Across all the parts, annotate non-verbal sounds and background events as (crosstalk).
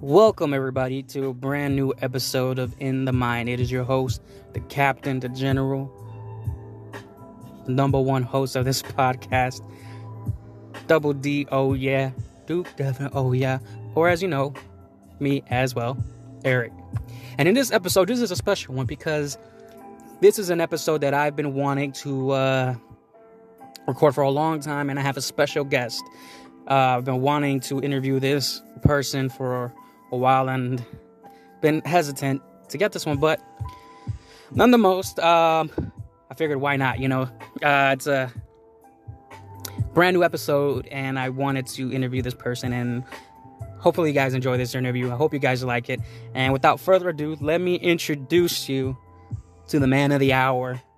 Welcome, everybody, to a brand new episode of In the Mind. It is your host, the captain, the general, the number one host of this (laughs) podcast, Double D, oh yeah, Duke Devin, oh yeah, or as you know, me as well, Eric. And in this episode, this is a special one because this is an episode that I've been wanting to uh, record for a long time, and I have a special guest. Uh, I've been wanting to interview this person for a while and been hesitant to get this one, but none the most, um, I figured why not? You know, uh, it's a brand new episode, and I wanted to interview this person, and hopefully, you guys enjoy this interview. I hope you guys like it. And without further ado, let me introduce you to the man of the hour. (laughs)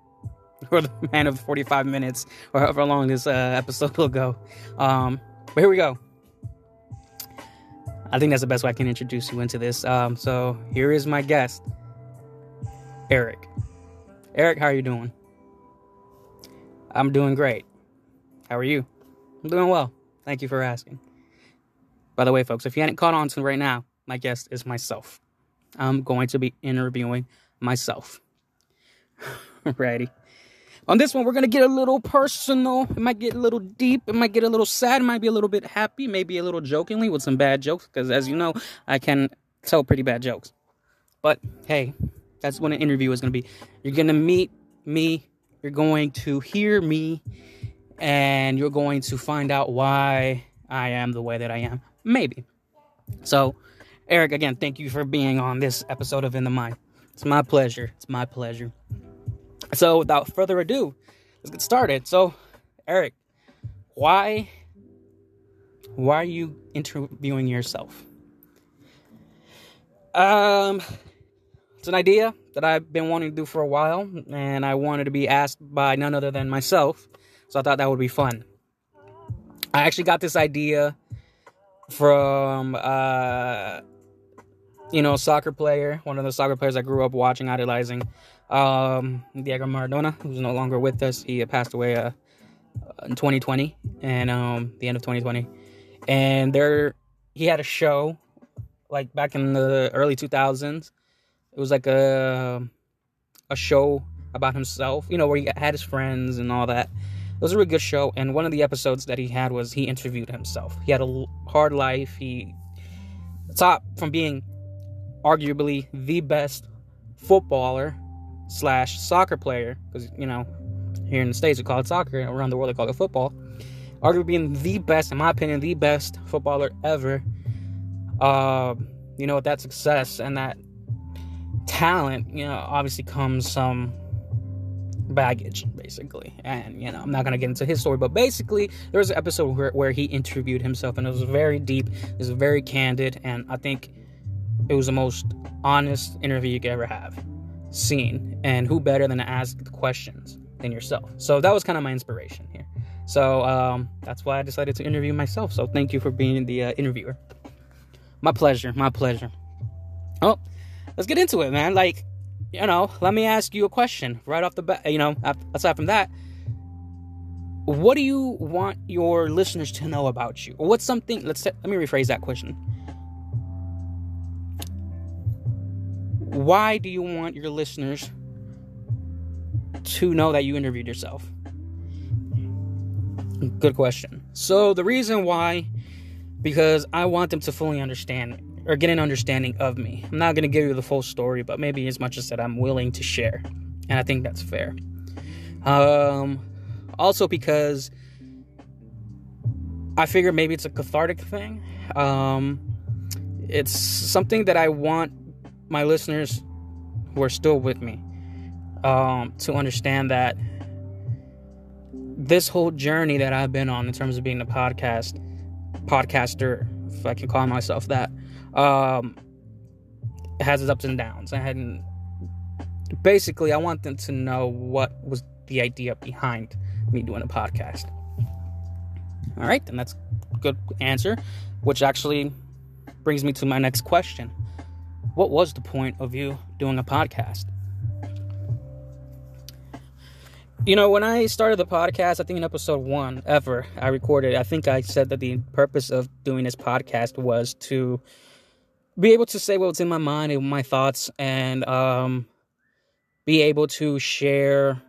Or the man of 45 minutes, or however long this uh, episode will go. Um, but here we go. I think that's the best way I can introduce you into this. Um, so here is my guest, Eric. Eric, how are you doing? I'm doing great. How are you? I'm doing well. Thank you for asking. By the way, folks, if you hadn't caught on to right now, my guest is myself. I'm going to be interviewing myself. (laughs) Ready? On this one, we're going to get a little personal. It might get a little deep. It might get a little sad. It might be a little bit happy. Maybe a little jokingly with some bad jokes. Because as you know, I can tell pretty bad jokes. But hey, that's what an interview is going to be. You're going to meet me. You're going to hear me. And you're going to find out why I am the way that I am. Maybe. So, Eric, again, thank you for being on this episode of In the Mind. It's my pleasure. It's my pleasure. So, without further ado, let's get started. So, Eric, why why are you interviewing yourself? Um, it's an idea that I've been wanting to do for a while, and I wanted to be asked by none other than myself. So I thought that would be fun. I actually got this idea from uh, you know, soccer player, one of the soccer players I grew up watching, idolizing, um, Diego Maradona, who's no longer with us. He passed away uh, in 2020, and um, the end of 2020. And there, he had a show, like back in the early 2000s. It was like a a show about himself, you know, where he had his friends and all that. It was a really good show, and one of the episodes that he had was he interviewed himself. He had a hard life. He top from being arguably the best footballer slash soccer player, because you know, here in the States we call it soccer, and around the world they call it football. Arguably being the best, in my opinion, the best footballer ever. Uh, you know, with that success and that talent, you know, obviously comes some baggage, basically. And, you know, I'm not going to get into his story, but basically, there was an episode where, where he interviewed himself, and it was very deep, it was very candid, and I think it was the most honest interview you could ever have seen. And who better than to ask the questions than yourself? So that was kind of my inspiration here. So um, that's why I decided to interview myself. So thank you for being the uh, interviewer. My pleasure. My pleasure. Oh, let's get into it, man. Like, you know, let me ask you a question right off the bat. You know, aside from that, what do you want your listeners to know about you? What's something? Let's let me rephrase that question. Why do you want your listeners to know that you interviewed yourself? Good question. So, the reason why, because I want them to fully understand or get an understanding of me. I'm not going to give you the full story, but maybe as much as that I'm willing to share. And I think that's fair. Um, also, because I figure maybe it's a cathartic thing. Um, it's something that I want my listeners who are still with me um, to understand that this whole journey that I've been on in terms of being a podcast podcaster, if I can call myself that, um, has its ups and downs. And basically, I want them to know what was the idea behind me doing a podcast. All right, and that's good answer, which actually brings me to my next question what was the point of you doing a podcast? You know, when I started the podcast, I think in episode one ever I recorded, I think I said that the purpose of doing this podcast was to be able to say what's in my mind and my thoughts and um, be able to share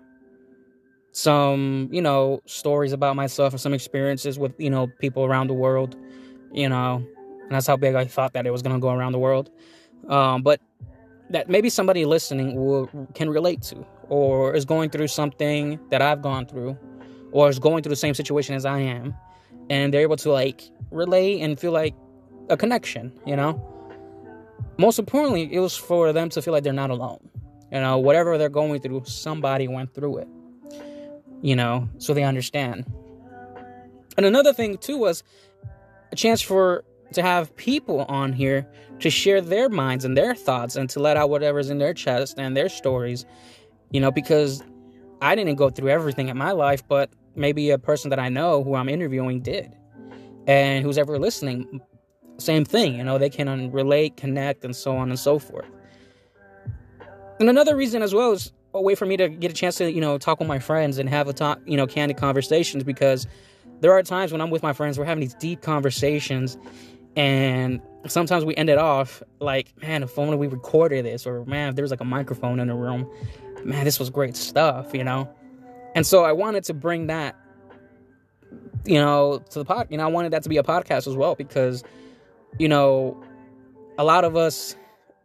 some, you know, stories about myself and some experiences with, you know, people around the world, you know, and that's how big I thought that it was going to go around the world. Um, but that maybe somebody listening will can relate to or is going through something that I've gone through or is going through the same situation as I am and they're able to like relate and feel like a connection, you know? Most importantly, it was for them to feel like they're not alone. You know, whatever they're going through, somebody went through it. You know, so they understand. And another thing too was a chance for to have people on here to share their minds and their thoughts and to let out whatever's in their chest and their stories. You know, because I didn't go through everything in my life, but maybe a person that I know who I'm interviewing did. And who's ever listening, same thing, you know, they can relate, connect, and so on and so forth. And another reason as well is a way for me to get a chance to, you know, talk with my friends and have a talk, you know, candid conversations because there are times when I'm with my friends, we're having these deep conversations and sometimes we end it off like, man, if only we recorded this, or man, if there was like a microphone in the room, man, this was great stuff, you know? And so I wanted to bring that, you know, to the pod. You know, I wanted that to be a podcast as well because, you know, a lot of us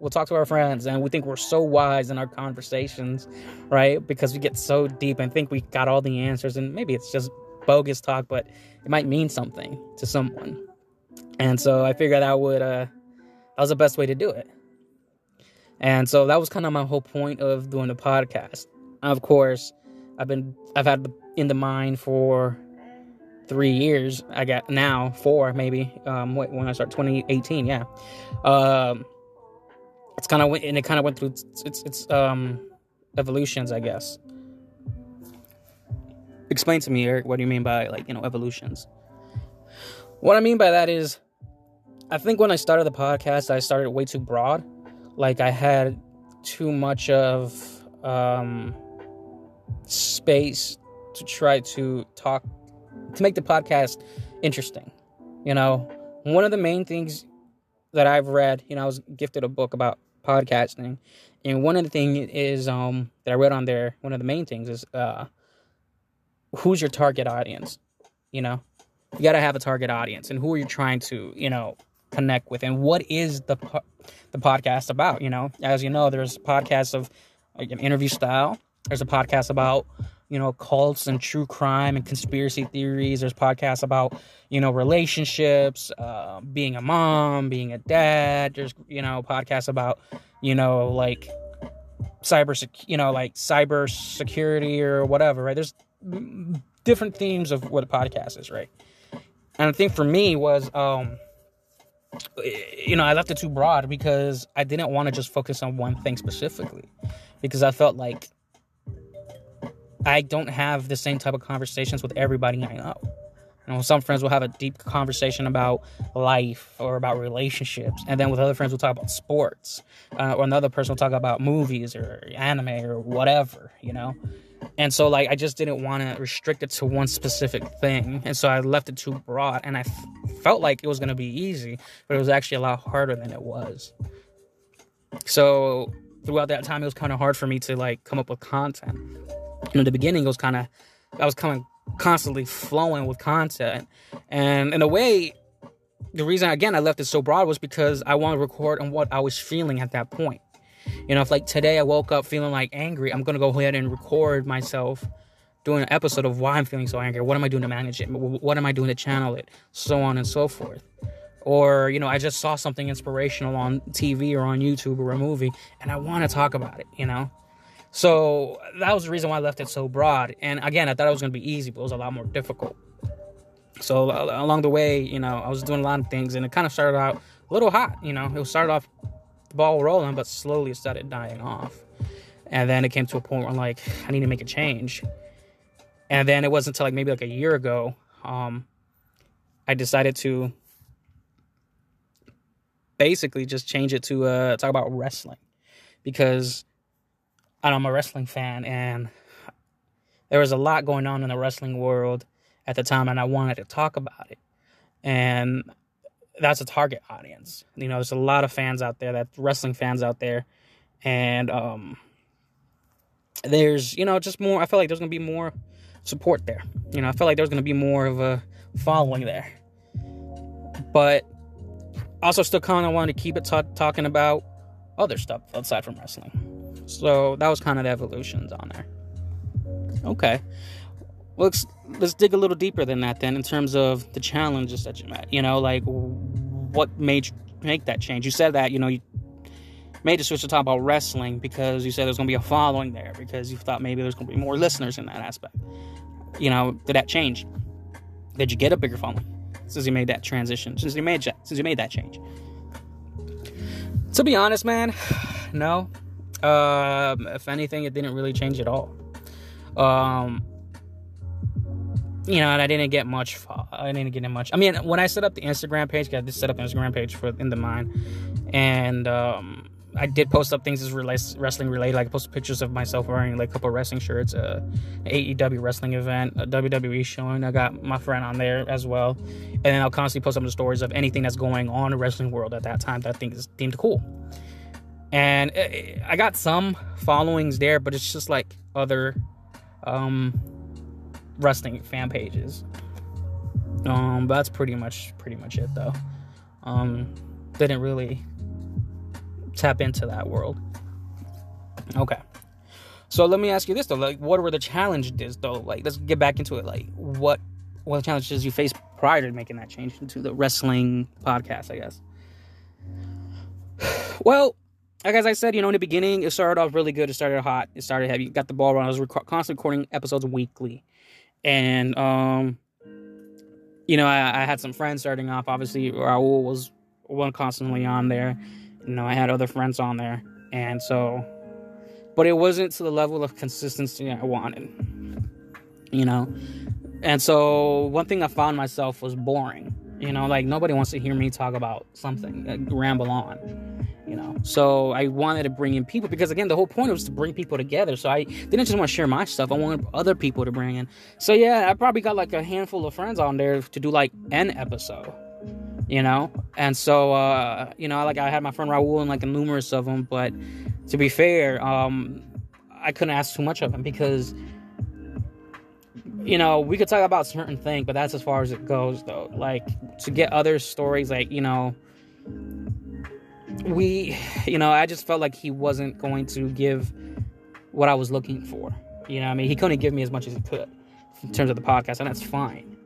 will talk to our friends and we think we're so wise in our conversations, right? Because we get so deep and think we got all the answers, and maybe it's just bogus talk, but it might mean something to someone. And so I figured that would uh that was the best way to do it. And so that was kind of my whole point of doing the podcast. Of course, I've been I've had in the mind for three years. I got now four maybe. Um, when I start 2018, yeah. Um, it's kind of went and it kind of went through its, its its um evolutions, I guess. Explain to me, Eric. What do you mean by like you know evolutions? What I mean by that is, I think when I started the podcast, I started way too broad. Like I had too much of um space to try to talk to make the podcast interesting. You know, one of the main things that I've read, you know, I was gifted a book about podcasting, and one of the things is um that I read on there. One of the main things is uh, who's your target audience? You know, you got to have a target audience, and who are you trying to, you know, connect with, and what is the the podcast about? You know, as you know, there's podcasts of like an interview style there's a podcast about you know cults and true crime and conspiracy theories. There's podcasts about you know relationships, uh, being a mom, being a dad. There's you know podcasts about you know like cyber you know like cyber security or whatever. Right? There's different themes of what a podcast is. Right? And I think for me was um you know, I left it too broad because I didn't want to just focus on one thing specifically. Because I felt like I don't have the same type of conversations with everybody I know. You know, some friends will have a deep conversation about life or about relationships, and then with other friends we'll talk about sports, uh, or another person will talk about movies or anime or whatever, you know. And so, like, I just didn't want to restrict it to one specific thing, and so I left it too broad. And I f- felt like it was going to be easy, but it was actually a lot harder than it was. So throughout that time, it was kind of hard for me to like come up with content in the beginning it was kind of I was of constantly flowing with content, and in a way, the reason again I left it so broad was because I wanted to record on what I was feeling at that point. You know, if like today I woke up feeling like angry, I'm gonna go ahead and record myself doing an episode of why I'm feeling so angry. What am I doing to manage it? What am I doing to channel it? So on and so forth. Or, you know, I just saw something inspirational on TV or on YouTube or a movie and I want to talk about it, you know? So that was the reason why I left it so broad. And again, I thought it was going to be easy, but it was a lot more difficult. So along the way, you know, I was doing a lot of things, and it kind of started out a little hot. You know, it started off ball rolling, but slowly started dying off. And then it came to a point where like, I need to make a change. And then it wasn't until like maybe like a year ago, um, I decided to basically just change it to uh, talk about wrestling because I'm a wrestling fan, and there was a lot going on in the wrestling world at the time, and I wanted to talk about it. And that's a target audience. You know, there's a lot of fans out there, that wrestling fans out there, and um, there's you know just more. I feel like there's gonna be more support there. You know, I feel like there's gonna be more of a following there, but also still kind of wanted to keep it t- talking about other stuff outside from wrestling. So that was kind of the evolutions on there. Okay, let's let's dig a little deeper than that then in terms of the challenges that you met. You know, like what made you make that change? You said that you know you made the switch to talk about wrestling because you said there's going to be a following there because you thought maybe there's going to be more listeners in that aspect. You know, did that change? Did you get a bigger following since you made that transition? Since you made since you made that change? To be honest, man, (sighs) no. Um, if anything, it didn't really change at all. Um, you know, and I didn't get much. I didn't get much. I mean, when I set up the Instagram page, I just set up an Instagram page for In the Mind, and um, I did post up things as wrestling related. Like I posted pictures of myself wearing like a couple wrestling shirts, uh, AEW wrestling event, a WWE showing. I got my friend on there as well, and then I'll constantly post up the stories of anything that's going on in the wrestling world at that time that I think is deemed cool. And eh, I got some followings there, but it's just like other um, wrestling fan pages. Um, that's pretty much pretty much it though. Um, didn't really tap into that world. Okay. So let me ask you this though, like what were the challenges though? Like let's get back into it. Like what what challenges you faced prior to making that change into the wrestling podcast, I guess. (sighs) Well, like as I said, you know, in the beginning, it started off really good. It started hot. It started heavy. Got the ball rolling. I was rec- constantly recording episodes weekly, and um, you know, I, I, had some friends starting off. Obviously, Raul was one constantly on there. You know, I had other friends on there, and so, but it wasn't to the level of consistency I wanted. You know, and so one thing I found myself was boring. You know, like nobody wants to hear me talk about something, like, ramble on. You know, so I wanted to bring in people because again, the whole point was to bring people together. So I didn't just want to share my stuff; I wanted other people to bring in. So yeah, I probably got like a handful of friends on there to do like an episode you know and so uh you know like i had my friend raul and like numerous of them but to be fair um i couldn't ask too much of him because you know we could talk about certain things but that's as far as it goes though like to get other stories like you know we you know i just felt like he wasn't going to give what i was looking for you know i mean he couldn't give me as much as he could in terms of the podcast and that's fine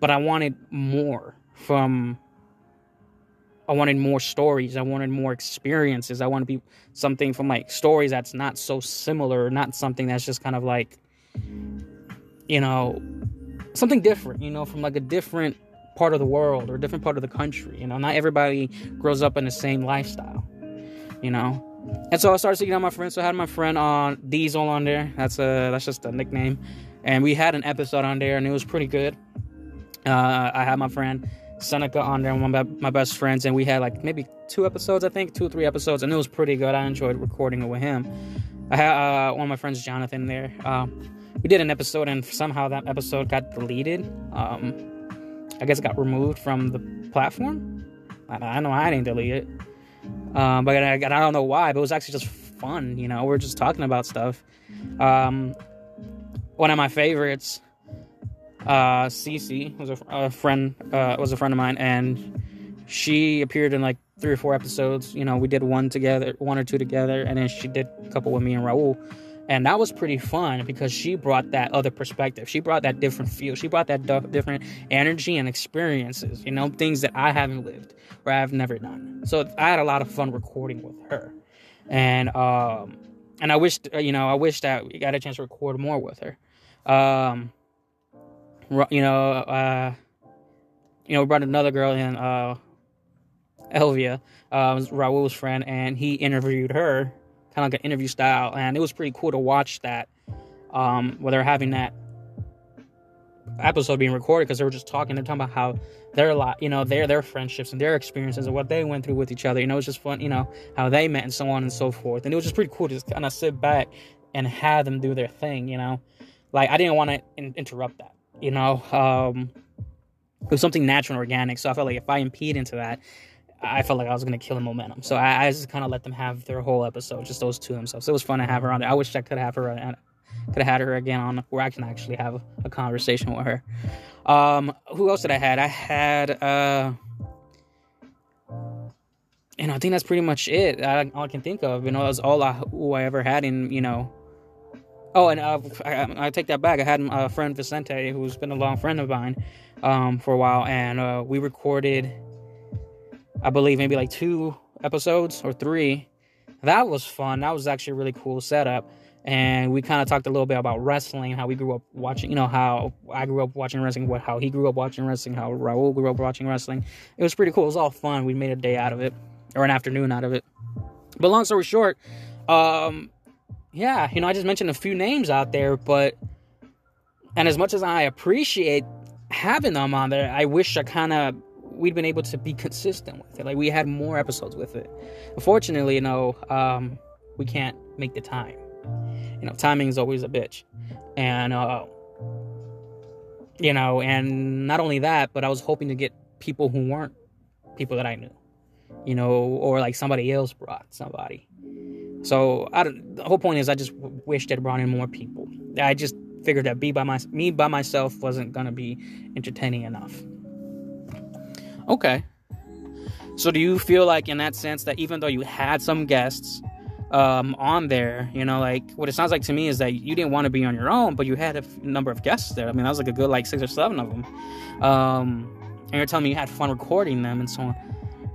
but i wanted more from I wanted more stories. I wanted more experiences. I want to be something from like stories that's not so similar, not something that's just kind of like, you know, something different, you know, from like a different part of the world or a different part of the country. You know, not everybody grows up in the same lifestyle, you know. And so I started seeking out my friends. So I had my friend on Diesel on there. That's a that's just a nickname. And we had an episode on there, and it was pretty good. Uh, I had my friend Seneca on there, one of my best friends, and we had like maybe two episodes, I think, two or three episodes, and it was pretty good. I enjoyed recording it with him. I had uh, one of my friends, Jonathan, there. Um, we did an episode, and somehow that episode got deleted. Um, I guess it got removed from the platform. I, I know I didn't delete it, um, but I, I, don't know why. But it was actually just fun, you know. We are just talking about stuff. Um, one of my favorites uh, Cece was a, a friend, uh, was a friend of mine, and she appeared in like three or four episodes. You know, we did one together, one or two together, and then she did a couple with me and Raul. And that was pretty fun because she brought that other perspective. She brought that different feel. She brought that different energy and experiences, you know, things that I haven't lived or I've never done. So I had a lot of fun recording with her. And, um, and I wish, you know, I wish that we got a chance to record more with her. Um, you know, uh, you know, we brought another girl in, uh, Elvia, uh, Raul's friend, and he interviewed her, kind of like an interview style, and it was pretty cool to watch that. Um, where they're having that episode being recorded because they were just talking. They're talking about how their lot, you know, their their friendships and their experiences and what they went through with each other. You know, it was just fun. You know, how they met and so on and so forth. And it was just pretty cool to just kind of sit back and have them do their thing. You know, like I didn't want to in- interrupt that you know um, it was something natural and organic. So I felt like if I impede into that, I felt like I was gonna kill the momentum. So I, I just kind of let them have their whole episode, just those two themselves. It was fun to have her on there. I wish I could have her uh, could have had her again on where I can actually have a, a conversation with her. Um, who else did I had? I had uh and I think that's pretty much it. I, all I can think of. You know, that's all I who I ever had in you know. Oh, and uh, I, I, take that back. I had a friend Vicente, who's been a long friend of mine um, for a while, and uh, we recorded, I believe, maybe like two episodes or three. That was fun. That was actually a really cool setup. And we kind of talked a little bit about wrestling, how we grew up watching, you know, how I grew up watching wrestling, what how he grew up watching wrestling, how Raul grew up watching wrestling. It was pretty cool. It was all fun. We made a day out of it or an afternoon out of it. But long story short, um, yeah, you know, I just mentioned a few names out there, but and as much as I appreciate having them on there, I wish I kind of we'd been able to be consistent with it. Like we had more episodes with it. Unfortunately, you know, um, we can't make the time. You know, timing is always a bitch, and uh, you know, and not only that, but I was hoping to get people who weren't people that I knew you know, or like somebody else brought somebody. So I don't, the whole point is I just wish that brought in more people. I just figured that be by my me by myself wasn't gonna be entertaining enough. Okay. So do you feel like in that sense that even though you had some guests um, on there, you know, like what it sounds like to me is that you didn't want to be on your own, but you had a f- number of guests there. I mean, that was like a good like six or seven of them. Um, and you're telling me you had fun recording them and so on.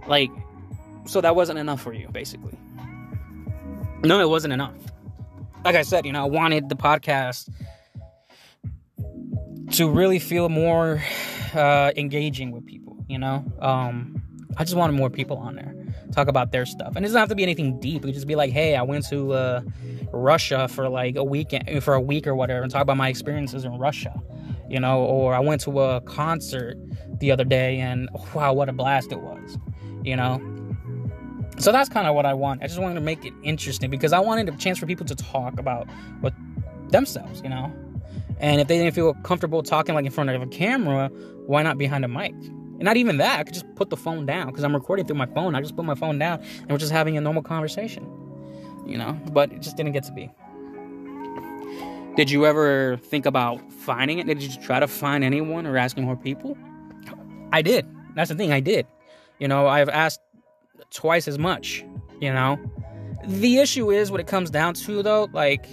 Like, so that wasn't enough for you, basically. No, it wasn't enough. Like I said, you know, I wanted the podcast to really feel more uh, engaging with people, you know? Um, I just wanted more people on there talk about their stuff. And it doesn't have to be anything deep. It could just be like, hey, I went to uh, Russia for like a weekend, for a week or whatever, and talk about my experiences in Russia, you know? Or I went to a concert the other day and wow, what a blast it was, you know? So that's kind of what I want. I just wanted to make it interesting because I wanted a chance for people to talk about what themselves, you know. And if they didn't feel comfortable talking like in front of a camera, why not behind a mic? And not even that, I could just put the phone down because I'm recording through my phone. I just put my phone down and we're just having a normal conversation, you know. But it just didn't get to be. Did you ever think about finding it? Did you try to find anyone or asking more people? I did. That's the thing. I did. You know, I've asked twice as much, you know? The issue is what it comes down to though, like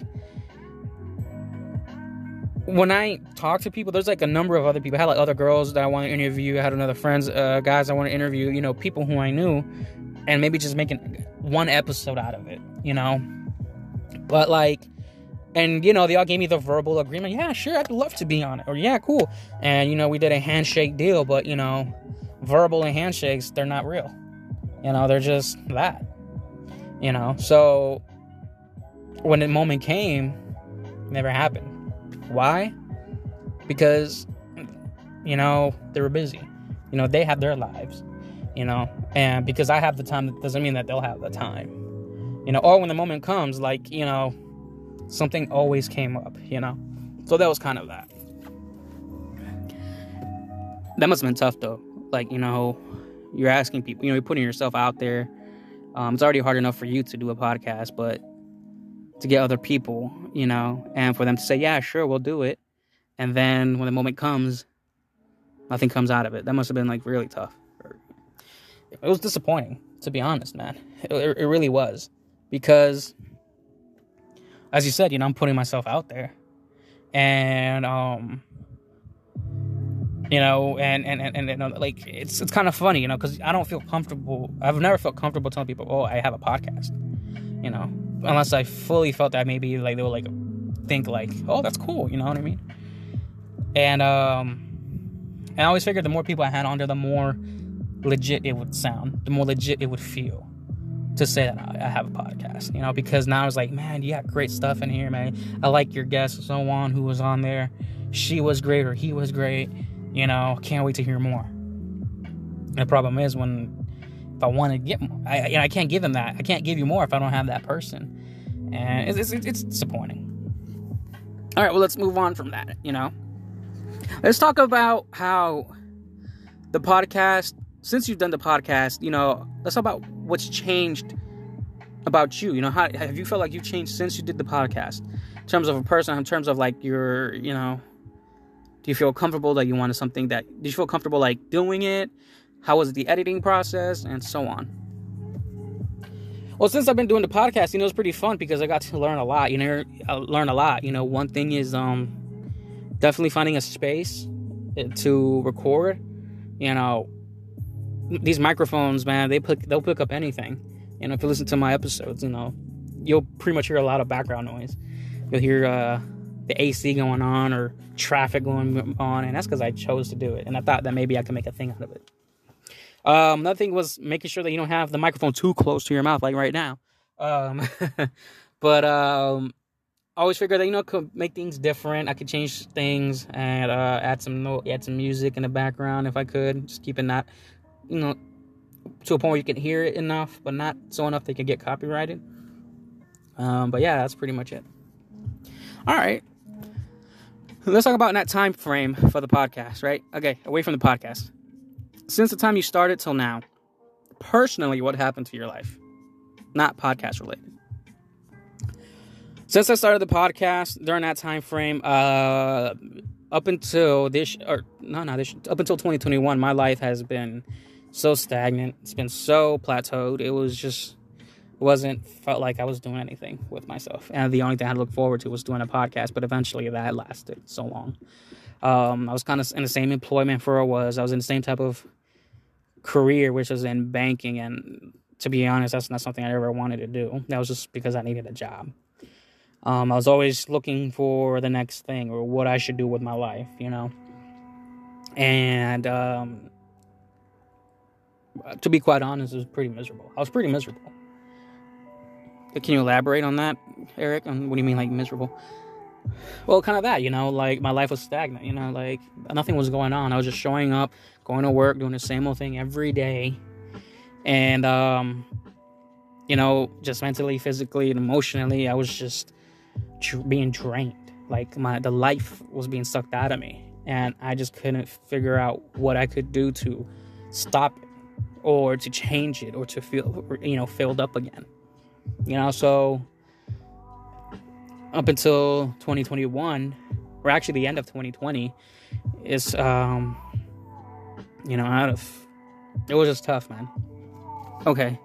when I talk to people, there's like a number of other people. I had like other girls that I want to interview. I had another friends, uh, guys I want to interview. You know, people who I knew, and maybe just making one episode out of it. You know, but like, and you know, they all gave me the verbal agreement. Yeah, sure, I'd love to be on it. Or yeah, cool. And you know, we did a handshake deal, but you know, verbal and handshakes, they're not real. You know, they're just that. You know, so when the moment came, never happened. Why? Because, you know, they were busy. You know, they have their lives. You know, and because I have the time, that doesn't mean that they'll have the time. You know, or when the moment comes, like, you know, something always came up, you know? So that was kind of that. That must have been tough though. Like, you know, you're asking people, you know, you're putting yourself out there. Um, it's already hard enough for you to do a podcast, but to get other people, you know, and for them to say, yeah, sure, we'll do it. And then when the moment comes, nothing comes out of it. That must have been like really tough. It was disappointing, to be honest, man. It, it really was. Because, as you said, you know, I'm putting myself out there. And, um, you know, and and and, and, like it's it's kind of funny, you know, because I don't feel comfortable. I've never felt comfortable telling people, "Oh, I have a podcast," you know, unless I fully felt that maybe like they would like think like, "Oh, that's cool," you know what I mean? And um, and I always figured the more people I had on there, the more legit it would sound, the more legit it would feel to say that I have a podcast, you know, because now I was like, man, you got great stuff in here, man. I like your guest, so on, who was on there. She was great or he was great you know, can't wait to hear more. The problem is when I want to get more, I, you know, I can't give them that. I can't give you more if I don't have that person, and it's, it's, it's disappointing. All right, well, let's move on from that. You know, let's talk about how the podcast, since you've done the podcast, you know, let's talk about what's changed about you. You know, how have you felt like you've changed since you did the podcast? In terms of a person, in terms of like your, you know, do you feel comfortable that you wanted something that do you feel comfortable like doing it? How was the editing process and so on? Well, since I've been doing the podcast, you know, it's pretty fun because I got to learn a lot. You know, I learn a lot. You know, one thing is um definitely finding a space to record. You know, these microphones, man, they pick they'll pick up anything. You know, if you listen to my episodes, you know, you'll pretty much hear a lot of background noise. You'll hear uh, the AC going on or traffic going on, and that's because I chose to do it, and I thought that maybe I could make a thing out of it. Um, another thing was making sure that you don't have the microphone too close to your mouth, like right now. Um, (laughs) but um, I always figured that you know could make things different. I could change things and uh, add some note, add some music in the background if I could, just keeping that you know to a point where you can hear it enough, but not so enough they can get copyrighted. Um, but yeah, that's pretty much it. All right, let's talk about that time frame for the podcast. Right? Okay, away from the podcast. Since the time you started till now, personally, what happened to your life? Not podcast related. Since I started the podcast during that time frame, uh, up until this, or no, not this, up until 2021, my life has been so stagnant. It's been so plateaued. It was just wasn't felt like I was doing anything with myself, and the only thing I had to look forward to was doing a podcast. But eventually, that lasted so long. Um, I was kind of in the same employment for a was. I was in the same type of career, which was in banking, and to be honest, that's not something I ever wanted to do. That was just because I needed a job. Um, I was always looking for the next thing or what I should do with my life, you know. And um, to be quite honest, it was pretty miserable. I was pretty miserable. Can you elaborate on that, Eric? On what do you mean, like miserable? Well, kind of that, you know, like my life was stagnant, you know, like nothing was going on. I was just showing up, going to work, doing the same old thing every day. And, um, you know, just mentally, physically, and emotionally, I was just being drained. Like my the life was being sucked out of me, and I just couldn't figure out what I could do to stop it or to change it or to feel you know filled up again you know so up until 2021 or actually the end of 2020 is um you know out of it was just tough man okay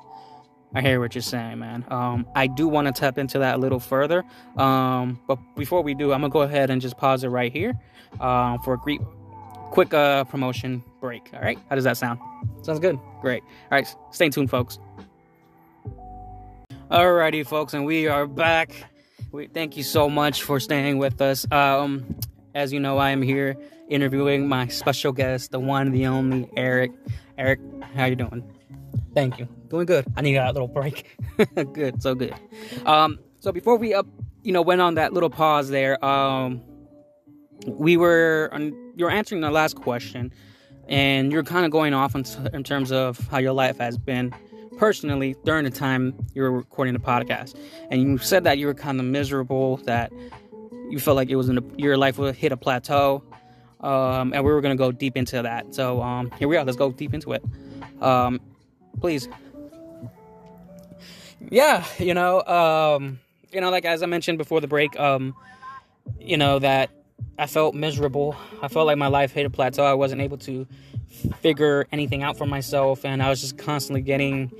i hear what you're saying man um i do want to tap into that a little further um but before we do i'm gonna go ahead and just pause it right here um for a quick quick uh promotion break all right how does that sound Sounds good. Great. All right, stay tuned, folks. Alrighty, folks, and we are back. We thank you so much for staying with us. Um, as you know, I am here interviewing my special guest, the one, the only Eric. Eric, how you doing? Thank you. Doing good. I need a little break. (laughs) good, so good. Um, so before we up, you know, went on that little pause there, um, we were you were answering the last question and you're kind of going off in, in terms of how your life has been personally during the time you were recording the podcast. And you said that you were kind of miserable, that you felt like it was in a, your life would hit a plateau. Um, and we were going to go deep into that. So um, here we are. Let's go deep into it. Um, please. Yeah, you know, um, you know, like as I mentioned before the break, um, you know that I felt miserable. I felt like my life hit a plateau. I wasn't able to figure anything out for myself, and I was just constantly getting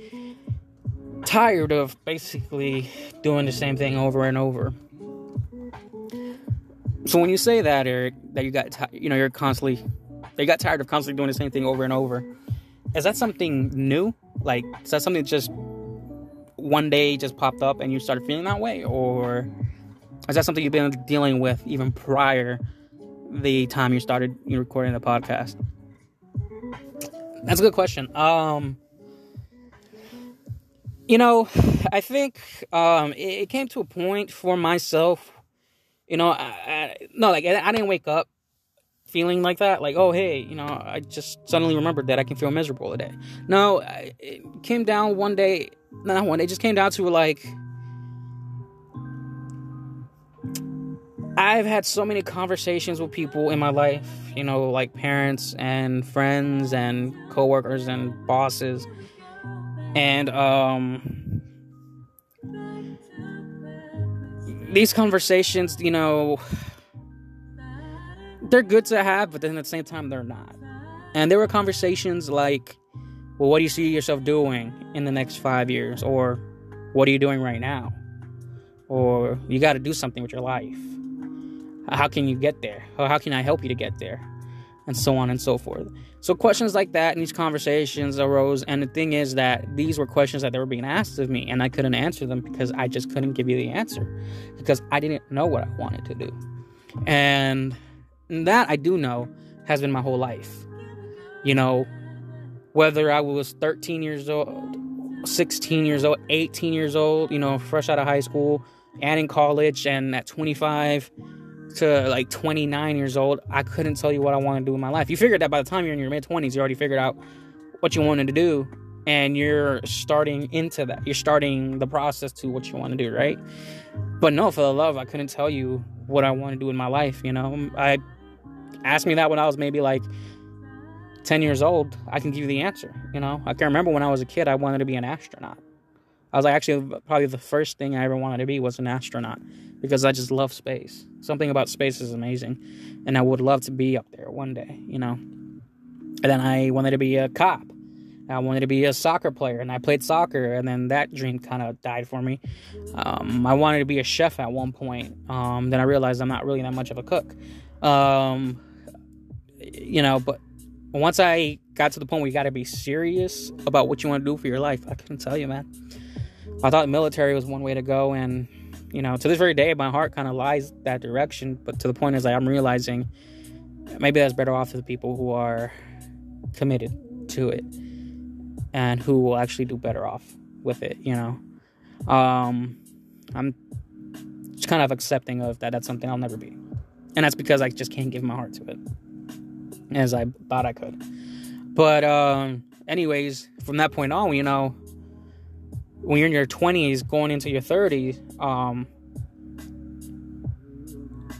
tired of basically doing the same thing over and over. So when you say that, Eric, that you got, t- you know, you're constantly, you got tired of constantly doing the same thing over and over. Is that something new? Like, is that something that just one day just popped up and you started feeling that way, or is that something you've been dealing with even prior the time you started recording the podcast? That's a good question. Um, you know, I think um, it, it, came to a point for myself. You know, I, I, no, like I didn't wake up feeling like that. Like, oh, hey, you know, I just suddenly remembered that I can feel miserable today. No, it came down one day. Not one. It just came down to like I've had so many conversations with people in my life, you know, like parents and friends and coworkers and bosses. And um these conversations, you know, they're good to have, but then at the same time they're not. And there were conversations like, well, what do you see yourself doing in the next 5 years or what are you doing right now? Or you got to do something with your life how can you get there? Or how can I help you to get there? And so on and so forth. So questions like that and these conversations arose. And the thing is that these were questions that they were being asked of me, and I couldn't answer them because I just couldn't give you the answer because I didn't know what I wanted to do. And that I do know has been my whole life. You know, whether I was 13 years old, 16 years old, 18 years old, you know, fresh out of high school and in college, and at 25 to like 29 years old, I couldn't tell you what I want to do in my life. You figured that by the time you're in your mid 20s, you already figured out what you wanted to do and you're starting into that. You're starting the process to what you want to do, right? But no, for the love, I couldn't tell you what I want to do in my life, you know. I asked me that when I was maybe like 10 years old, I can give you the answer, you know. I can remember when I was a kid, I wanted to be an astronaut. I was like, actually probably the first thing I ever wanted to be was an astronaut because I just love space. Something about space is amazing, and I would love to be up there one day, you know. And then I wanted to be a cop. I wanted to be a soccer player, and I played soccer, and then that dream kind of died for me. Um, I wanted to be a chef at one point. Um, then I realized I'm not really that much of a cook. Um, you know, but once I got to the point where you got to be serious about what you want to do for your life, I couldn't tell you, man. I thought military was one way to go, and you know, to this very day, my heart kind of lies that direction. But to the point is, like, I'm realizing maybe that's better off for the people who are committed to it and who will actually do better off with it. You know, um, I'm just kind of accepting of that. That's something I'll never be, and that's because I just can't give my heart to it as I thought I could. But um, anyways, from that point on, you know, when you're in your 20s going into your 30s um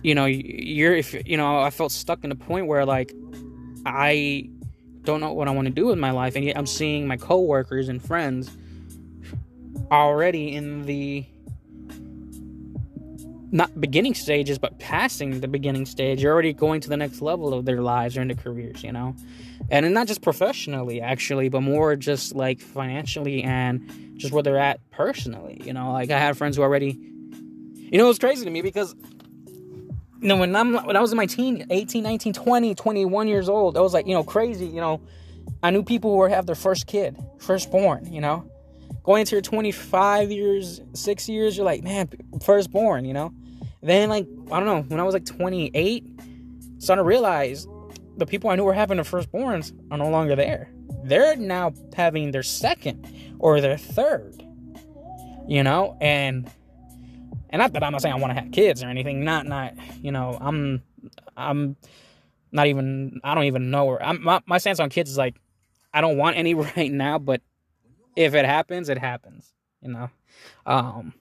you know you're if you know i felt stuck in a point where like i don't know what i want to do with my life and yet i'm seeing my coworkers and friends already in the not beginning stages but passing the beginning stage you're already going to the next level of their lives or in their careers you know? And not just professionally actually but more just like financially and just where they're at personally you know? Like i have friends who already you know it was crazy to me because you know when i'm when i was in my teen 18 19 20 21 years old i was like you know crazy you know? I knew people who were have their first kid firstborn you know? Going into your 25 years six years you're like man firstborn you know then like i don't know when i was like 28 starting to realize the people I knew were having their firstborns are no longer there. They're now having their second or their third. You know, and and not that I'm not saying I want to have kids or anything. Not not you know I'm I'm not even I don't even know where I'm, my my stance on kids is like I don't want any (laughs) right now, but if it happens, it happens. You know, um,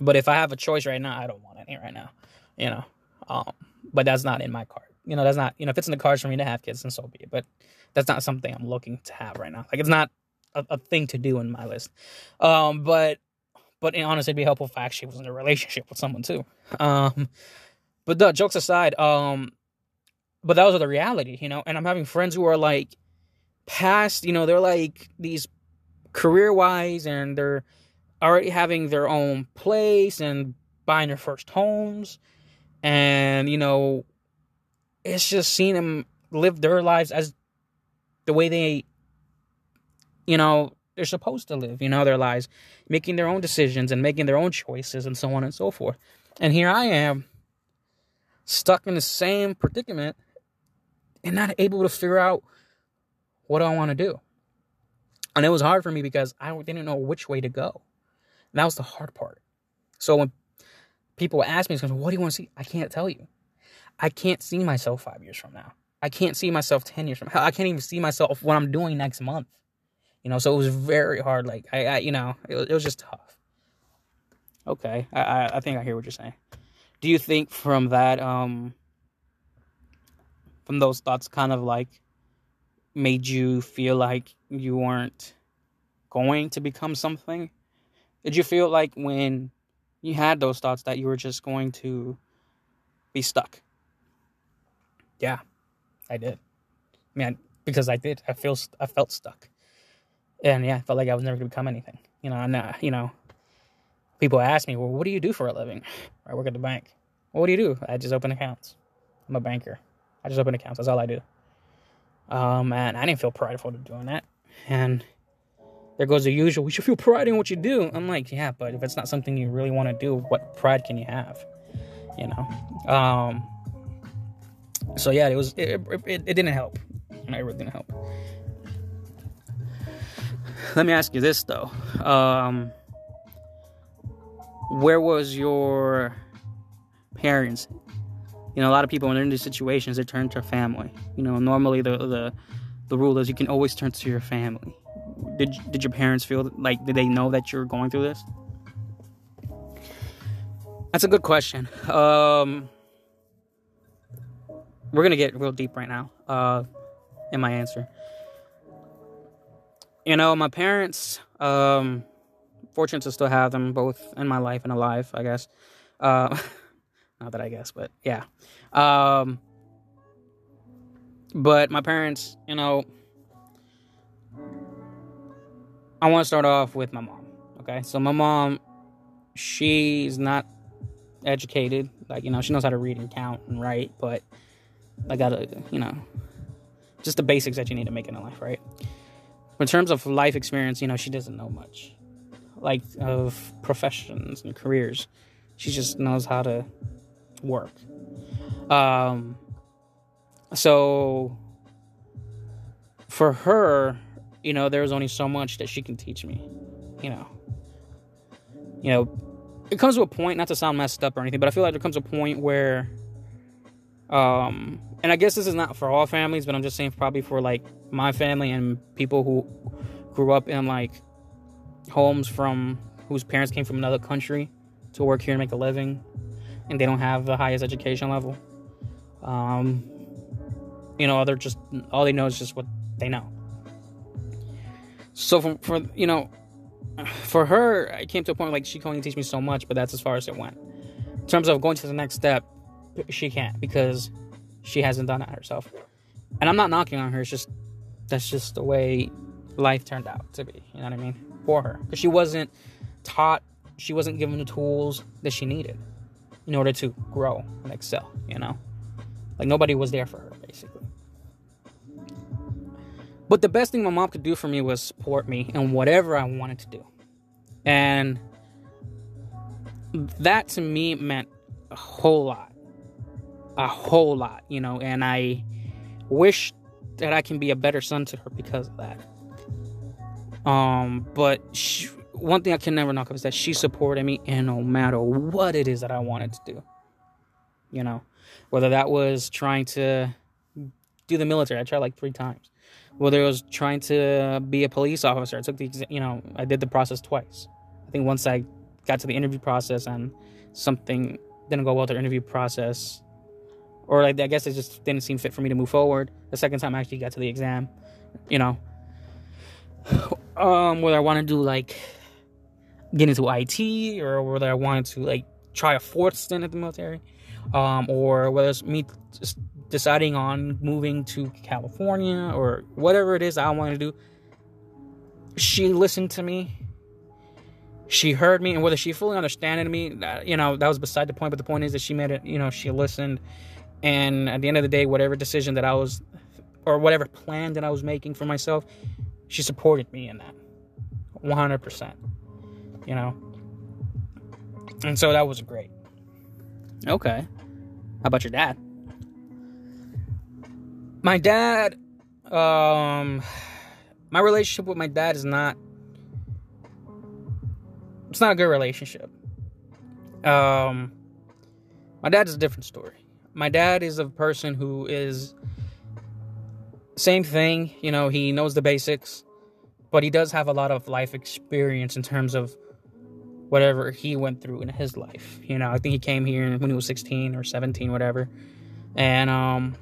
but if I have a choice right now, I don't want any right now. You know, um, but that's not in my card you know, that's not, you know, if it's in the cards for me to have kids, then so be it. But that's not something I'm looking to have right now. Like, it's not a, a thing to do in my list. Um, but, but honestly, it'd be helpful if I actually was in a relationship with someone too. Um, but the jokes aside, um, but that was the reality, you know, and I'm having friends who are like past, you know, they're like these career wise and they're already having their own place and buying their first homes and, you know, it's just seeing them live their lives as the way they, you know, they're supposed to live, you know, their lives, making their own decisions and making their own choices and so on and so forth. And here I am, stuck in the same predicament and not able to figure out what I want to do. And it was hard for me because I didn't know which way to go. And that was the hard part. So when people ask me, what do you want to see? I can't tell you. I can't see myself five years from now. I can't see myself 10 years from now. (laughs) I can't even see myself what I'm doing next month. You know, so it was very hard. Like, I, I you know, it, it was just tough. Okay. I, I, I think I hear what you're saying. do you think from that um from those thoughts kind of like made you feel like you weren't going to become something? Did you feel like when you had those thoughts that you were just going to be stuck? Yeah, I did. I, because I did. I feel I felt stuck, and yeah, I felt like I was never going to become anything. You know, and uh, you know, people ask me, "Well, what do you do for a living?" I work at the bank. Well, what do you do? I just open accounts. I'm a banker. I just open accounts. That's all I do. Um, and I didn't feel prideful to doing that. And there goes the usual. We should feel pride in what you do. I'm like, yeah, but if it's not something you really want to do, what pride can you have? You know. Um. So yeah, it was. It, it, it didn't help. It really didn't help. Let me ask you this though. Um. Where was your parents you know, a lot of people when they're in these situations, they turn to family. You know, normally the the the rule is you can always turn to your family. Did did your parents feel like did they know that you're going through this? That's a good question. Um, we're gonna get real deep right now. Uh, in my answer. You know, my parents. Um, fortunate to still have them both in my life and alive. I guess. Uh, (laughs) Not that I guess, but yeah. Um, but my parents, you know, I want to start off with my mom. Okay, so my mom, she's not educated. Like you know, she knows how to read and count and write, but I gotta, you know, just the basics that you need to make in a life, right? in terms of life experience, you know, she doesn't know much, like of professions and careers. She just knows how to work. Um, so for her, you know, there's only so much that she can teach me. You know, you know, it comes to a point. Not to sound messed up or anything, but I feel like there comes a point where, um, and I guess this is not for all families, but I'm just saying probably for like my family and people who grew up in like homes from whose parents came from another country to work here and make a living and they don't have the highest education level. Um, you know, they're just all they know is just what they know. So for, for you know, for her, I came to a point like she can only teach me so much, but that's as far as it went. In terms of going to the next step, she can't because she hasn't done it herself. And I'm not knocking on her. It's just that's just the way life turned out to be. You know what I mean? For her, because she wasn't taught, she wasn't given the tools that she needed in order to grow and excel, you know? Like nobody was there for her, But the best thing my mom could do for me was support me in whatever I wanted to do. And that to me meant a whole lot. A whole lot, you know, and I wish that I can be a better son to her because of that. Um, but she, one thing I can never knock up is that she supported me in no matter what it is that I wanted to do. You know, whether that was trying to do the military, I tried like three times. Whether it was trying to be a police officer, I took the you know I did the process twice. I think once I got to the interview process and something didn't go well to the interview process, or like I guess it just didn't seem fit for me to move forward. The second time I actually got to the exam, you know, (sighs) um, whether I want to do like get into IT or whether I wanted to like try a fourth stint at the military, um, or whether it's me just deciding on moving to California or whatever it is I wanted to do. She listened to me. She heard me, and whether she fully understood me, that, you know, that was beside the point. But the point is that she made it. You know, she listened, and at the end of the day, whatever decision that I was, or whatever plan that I was making for myself, she supported me in that, one hundred percent you know? And so that was great. Okay. How about your dad? My dad, um, my relationship with my dad is not, it's not a good relationship. Um, my dad is a different story. My dad is a person who is, same thing, you know, he knows the basics, but he does have a lot of life experience in terms of whatever he went through in his life. You know, I think he came here when he was 16 or 17, whatever. And, um,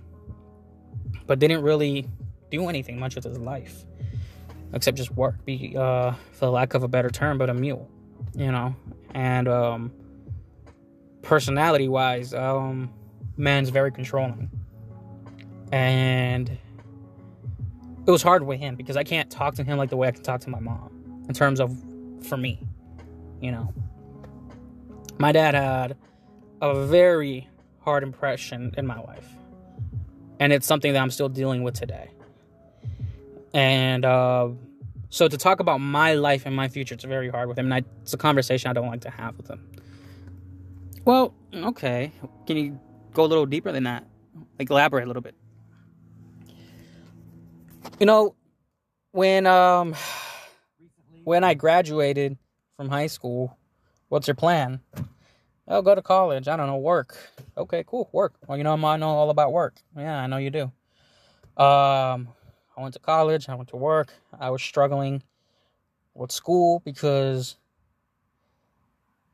but didn't really do anything much with his life except just work, be, uh, for lack of a better term, but a mule, you know. And, um, personality wise, um, man's very controlling. And it was hard with him because I can't talk to him like the way I can talk to my mom in terms of for me you know. My dad had a very hard impression in my life. And it's something that I'm still dealing with today. And uh, so to talk about my life and my future, it's very hard with him. And I, it's a conversation I don't like to have with him. Well, okay. Can you go a little deeper than that? Like elaborate a little bit. You know, when um (sighs) when I graduated from high school. What's your plan? Oh, go to college. I don't know, work. Okay, cool, work. Well, you know, I know all about work. Yeah, I know you do. Um, I went to college. I went to work. I was struggling with school because,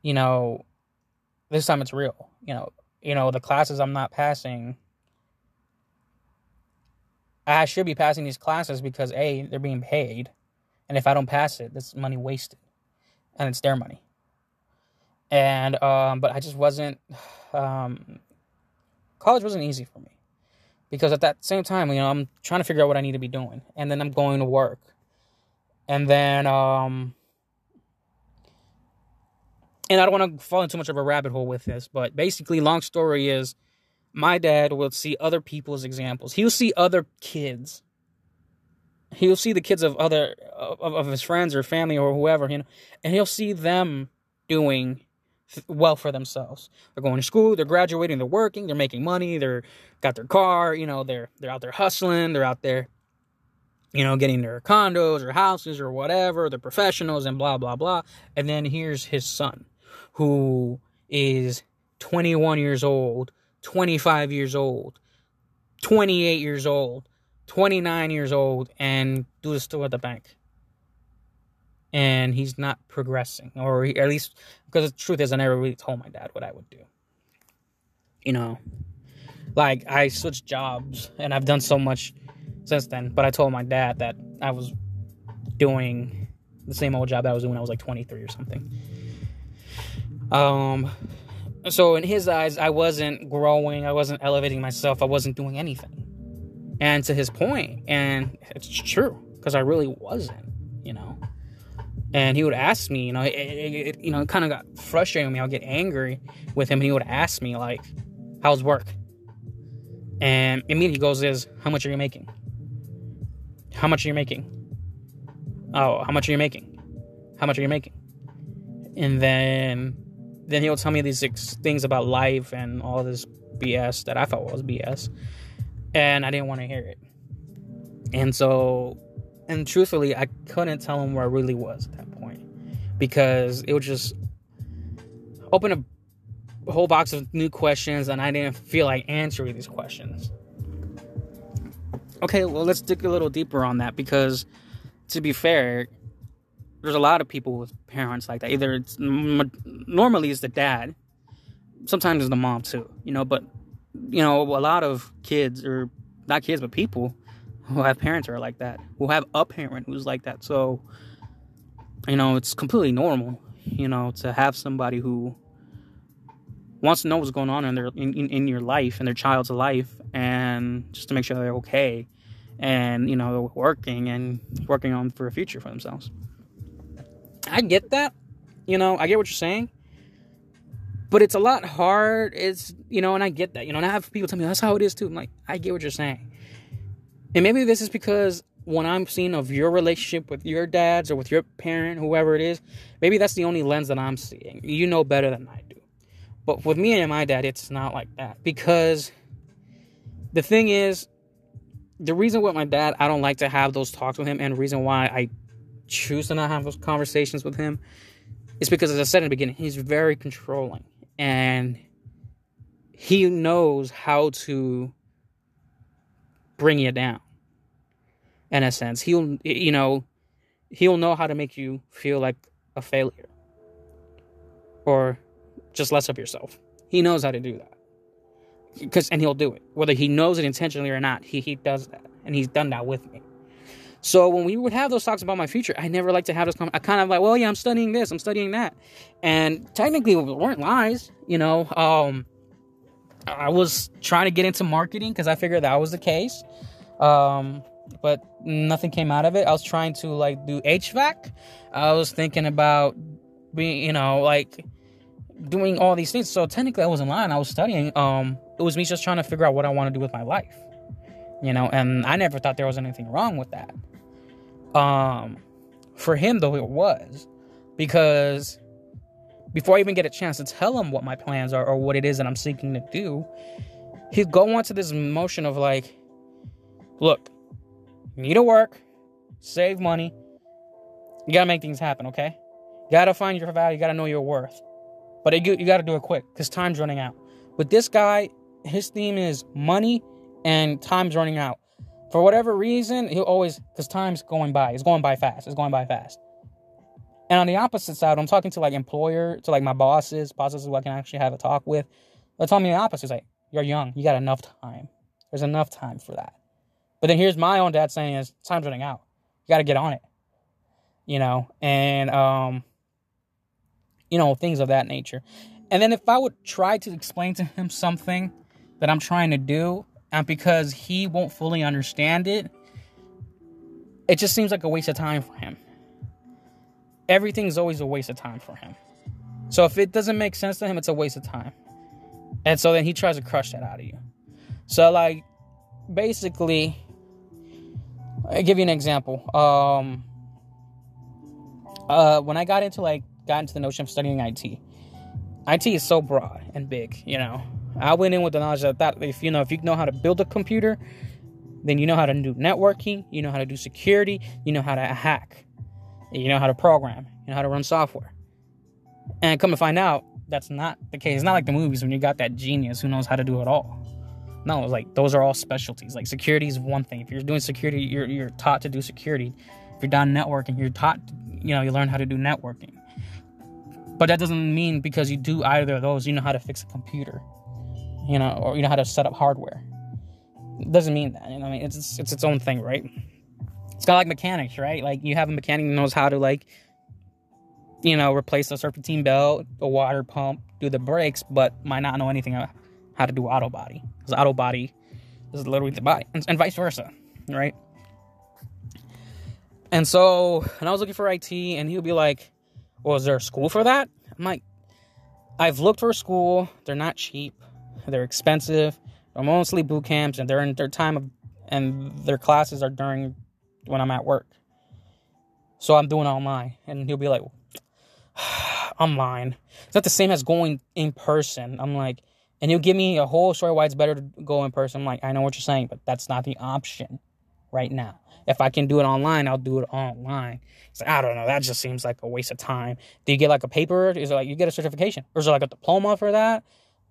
you know, this time it's real. You know, you know the classes I'm not passing. I should be passing these classes because a they're being paid, and if I don't pass it, this money wasted and it's their money. And um, but I just wasn't. Um, college wasn't easy for me because at that same time, you know, I'm trying to figure out what I need to be doing, and then I'm going to work, and then um, and I don't want to fall into too much of a rabbit hole with this, but basically, long story is, my dad will see other people's examples. He'll see other kids he'll see the kids of other of, of his friends or family or whoever you know and he'll see them doing well for themselves they're going to school they're graduating they're working they're making money they're got their car you know they're they're out there hustling they're out there you know getting their condos or houses or whatever they're professionals and blah blah blah and then here's his son who is 21 years old 25 years old 28 years old 29 years old and do the still at the bank. And he's not progressing, or he, at least because the truth is, I never really told my dad what I would do. You know, like I switched jobs and I've done so much since then, but I told my dad that I was doing the same old job that I was doing when I was like 23 or something. Um, so in his eyes, I wasn't growing, I wasn't elevating myself, I wasn't doing anything and to his point and it's true because i really wasn't and he would ask me you know it, it, it you know it kind of got frustrating me. I'll get angry with him and he would ask me like how's work? And immediately goes is how much are you making? How much are you making? Oh how much are you making? How much are you making? And then then he'll tell me these things about life and all this bs that i thought was bs and I didn't want to hear it. And so, and truthfully, I couldn't tell him where I really was at that point because it would just open a whole box of new questions, and I didn't feel like answering these questions. Okay, well, let's dig a little deeper on that because, to be fair, there's a lot of people with parents like that. Either it's normally it's the dad, sometimes it's the mom too, you know, but you know, a lot of kids, or not kids, but people who have parents who are like that, who have a parent who's like that. So, you know, it's completely normal, you know, to have somebody who wants to know what's going on in their in, in, in your life, in their child's life, and just to make sure they're okay, and you know, working and working on for a future for themselves. I get that, you know, I get what you're saying, but it's a lot hard. It's you know, and I get that. You know, and I have people tell me oh, that's how it is too. I'm like, I get what you're saying. And maybe this is because when I'm seeing of your relationship with your dads or with your parent, whoever it is, maybe that's the only lens that I'm seeing. You know better than I do. But with me and my dad, it's not like that. Because the thing is, the reason with my dad, I don't like to have those talks with him, and the reason why I choose to not have those conversations with him is because, as I said in the beginning, he's very controlling and he knows how to bring you down in a sense he'll you know he'll know how to make you feel like a failure or just less of yourself. He knows how to do that. Because and he'll do it. Whether he knows it intentionally or not, he, he does that. And he's done that with me. So when we would have those talks about my future, I never like to have this. I kind of like, well, yeah, I'm studying this, I'm studying that, and technically it weren't lies. You know, um, I was trying to get into marketing because I figured that was the case, um, but nothing came out of it. I was trying to like do HVAC. I was thinking about being, you know, like doing all these things. So technically, I wasn't lying. I was studying. Um, it was me just trying to figure out what I want to do with my life. You know, and I never thought there was anything wrong with that. Um, for him though, it was because before I even get a chance to tell him what my plans are or what it is that I'm seeking to do, he'd go on to this motion of like, look, you need to work, save money, you gotta make things happen, okay? You gotta find your value, you gotta know your worth. But you, you gotta do it quick because time's running out. With this guy, his theme is money and time's running out. For whatever reason, he'll always, because time's going by. It's going by fast. It's going by fast. And on the opposite side, I'm talking to like employer, to like my bosses, bosses who I can actually have a talk with. They'll tell me the opposite. It's like, you're young. You got enough time. There's enough time for that. But then here's my own dad saying is time's running out. You got to get on it. You know, and um, you know, things of that nature. And then if I would try to explain to him something that I'm trying to do, and because he won't fully understand it, it just seems like a waste of time for him. Everything's always a waste of time for him. So if it doesn't make sense to him, it's a waste of time. And so then he tries to crush that out of you. So like basically i give you an example. Um uh when I got into like got into the notion of studying IT. IT is so broad and big, you know. I went in with the knowledge that, that if you know if you know how to build a computer, then you know how to do networking, you know how to do security, you know how to hack, you know how to program, you know how to run software. And come to find out, that's not the case. It's not like the movies when you got that genius who knows how to do it all. No, like those are all specialties. Like security is one thing. If you're doing security, you're you're taught to do security. If you're done networking, you're taught, you know, you learn how to do networking. But that doesn't mean because you do either of those, you know how to fix a computer you know, or you know how to set up hardware. It doesn't mean that. You know, I mean, it's it's its own thing, right? It's kind of like mechanics, right? Like you have a mechanic who knows how to like, you know, replace a serpentine belt, a water pump, do the brakes, but might not know anything about how to do auto body because auto body is literally the body, and, and vice versa, right? And so, and I was looking for IT, and he would be like, "Well, is there a school for that?" I'm like, "I've looked for a school. They're not cheap. They're expensive. They're mostly boot camps, and they're in their time of, and their classes are during when I'm at work. So I'm doing online, and he'll be like, (sighs) "Online, it's not the same as going in person." I'm like, and he'll give me a whole story why it's better to go in person. I'm like, I know what you're saying, but that's not the option right now. If I can do it online, I'll do it online. Like, I don't know. That just seems like a waste of time. Do you get like a paper? Is it like you get a certification? Or is it like a diploma for that?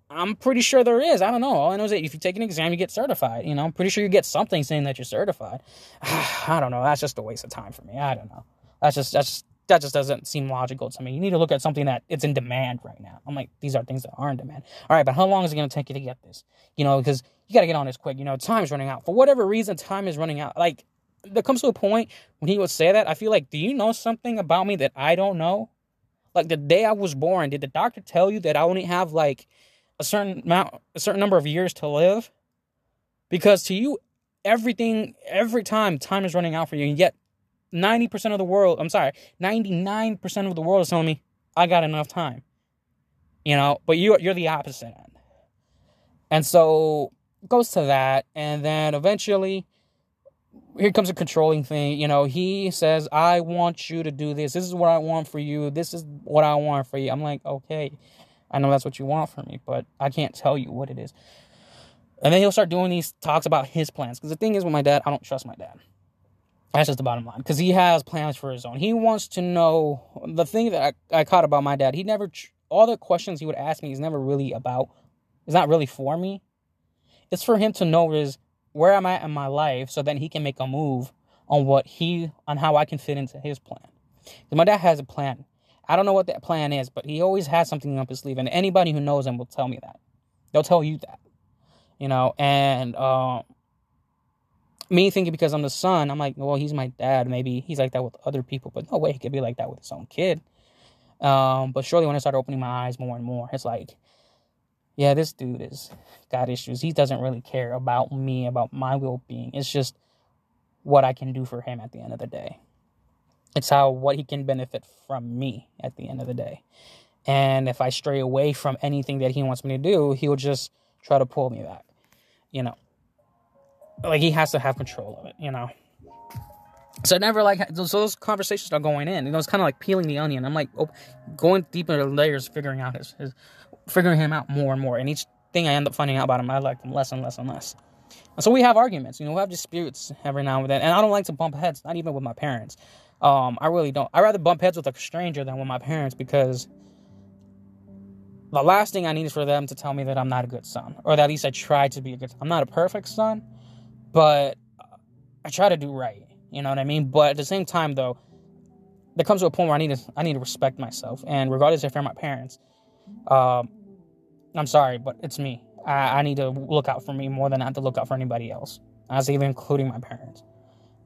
I'm pretty sure there is. I don't know. All I know is that if you take an exam, you get certified. You know, I'm pretty sure you get something saying that you're certified. (sighs) I don't know. That's just a waste of time for me. I don't know. That's just that's just that just doesn't seem logical to me. You need to look at something that it's in demand right now. I'm like, these are things that are in demand. All right, but how long is it going to take you to get this? You know, because you got to get on this quick. You know, time's running out. For whatever reason, time is running out. Like, there comes to a point when he would say that, I feel like, do you know something about me that I don't know? Like, the day I was born, did the doctor tell you that I only have, like, a certain amount, a certain number of years to live, because to you, everything, every time, time is running out for you, and yet, ninety percent of the world, I'm sorry, ninety nine percent of the world is telling me I got enough time, you know, but you you're the opposite end, and so goes to that, and then eventually here comes a controlling thing. You know, he says, I want you to do this. This is what I want for you. This is what I want for you. I'm like, okay. I know that's what you want from me, but I can't tell you what it is. And then he'll start doing these talks about his plans. Because the thing is, with my dad, I don't trust my dad. That's just the bottom line. Because he has plans for his own. He wants to know the thing that I, I caught about my dad. He never, all the questions he would ask me is never really about, it's not really for me. It's for him to know is where I'm at in my life so then he can make a move on what he, on how I can fit into his plan. My dad has a plan I don't know what that plan is, but he always has something up his sleeve, and anybody who knows him will tell me that. They'll tell you that, you know. And uh, me thinking because I'm the son, I'm like, well, he's my dad. Maybe he's like that with other people, but no way he could be like that with his own kid. Um, but surely when I started opening my eyes more and more, it's like, yeah, this dude is got issues. He doesn't really care about me, about my well being. It's just what I can do for him at the end of the day. It's how what he can benefit from me at the end of the day. And if I stray away from anything that he wants me to do, he'll just try to pull me back. You know, like he has to have control of it. You know. So I never like so those conversations are going in. You know, it's kind of like peeling the onion. I'm like oh, going deeper layers, figuring out his, his, figuring him out more and more. And each thing I end up finding out about him, I like him less and less and less. And so we have arguments. You know, we have disputes every now and then. And I don't like to bump heads, not even with my parents. Um, I really don't. I rather bump heads with a stranger than with my parents because the last thing I need is for them to tell me that I'm not a good son, or that at least I try to be a good. I'm not a perfect son, but I try to do right. You know what I mean? But at the same time, though, there comes to a point where I need to I need to respect myself, and regardless if they're my parents, um, I'm sorry, but it's me. I, I need to look out for me more than I have to look out for anybody else, as even including my parents,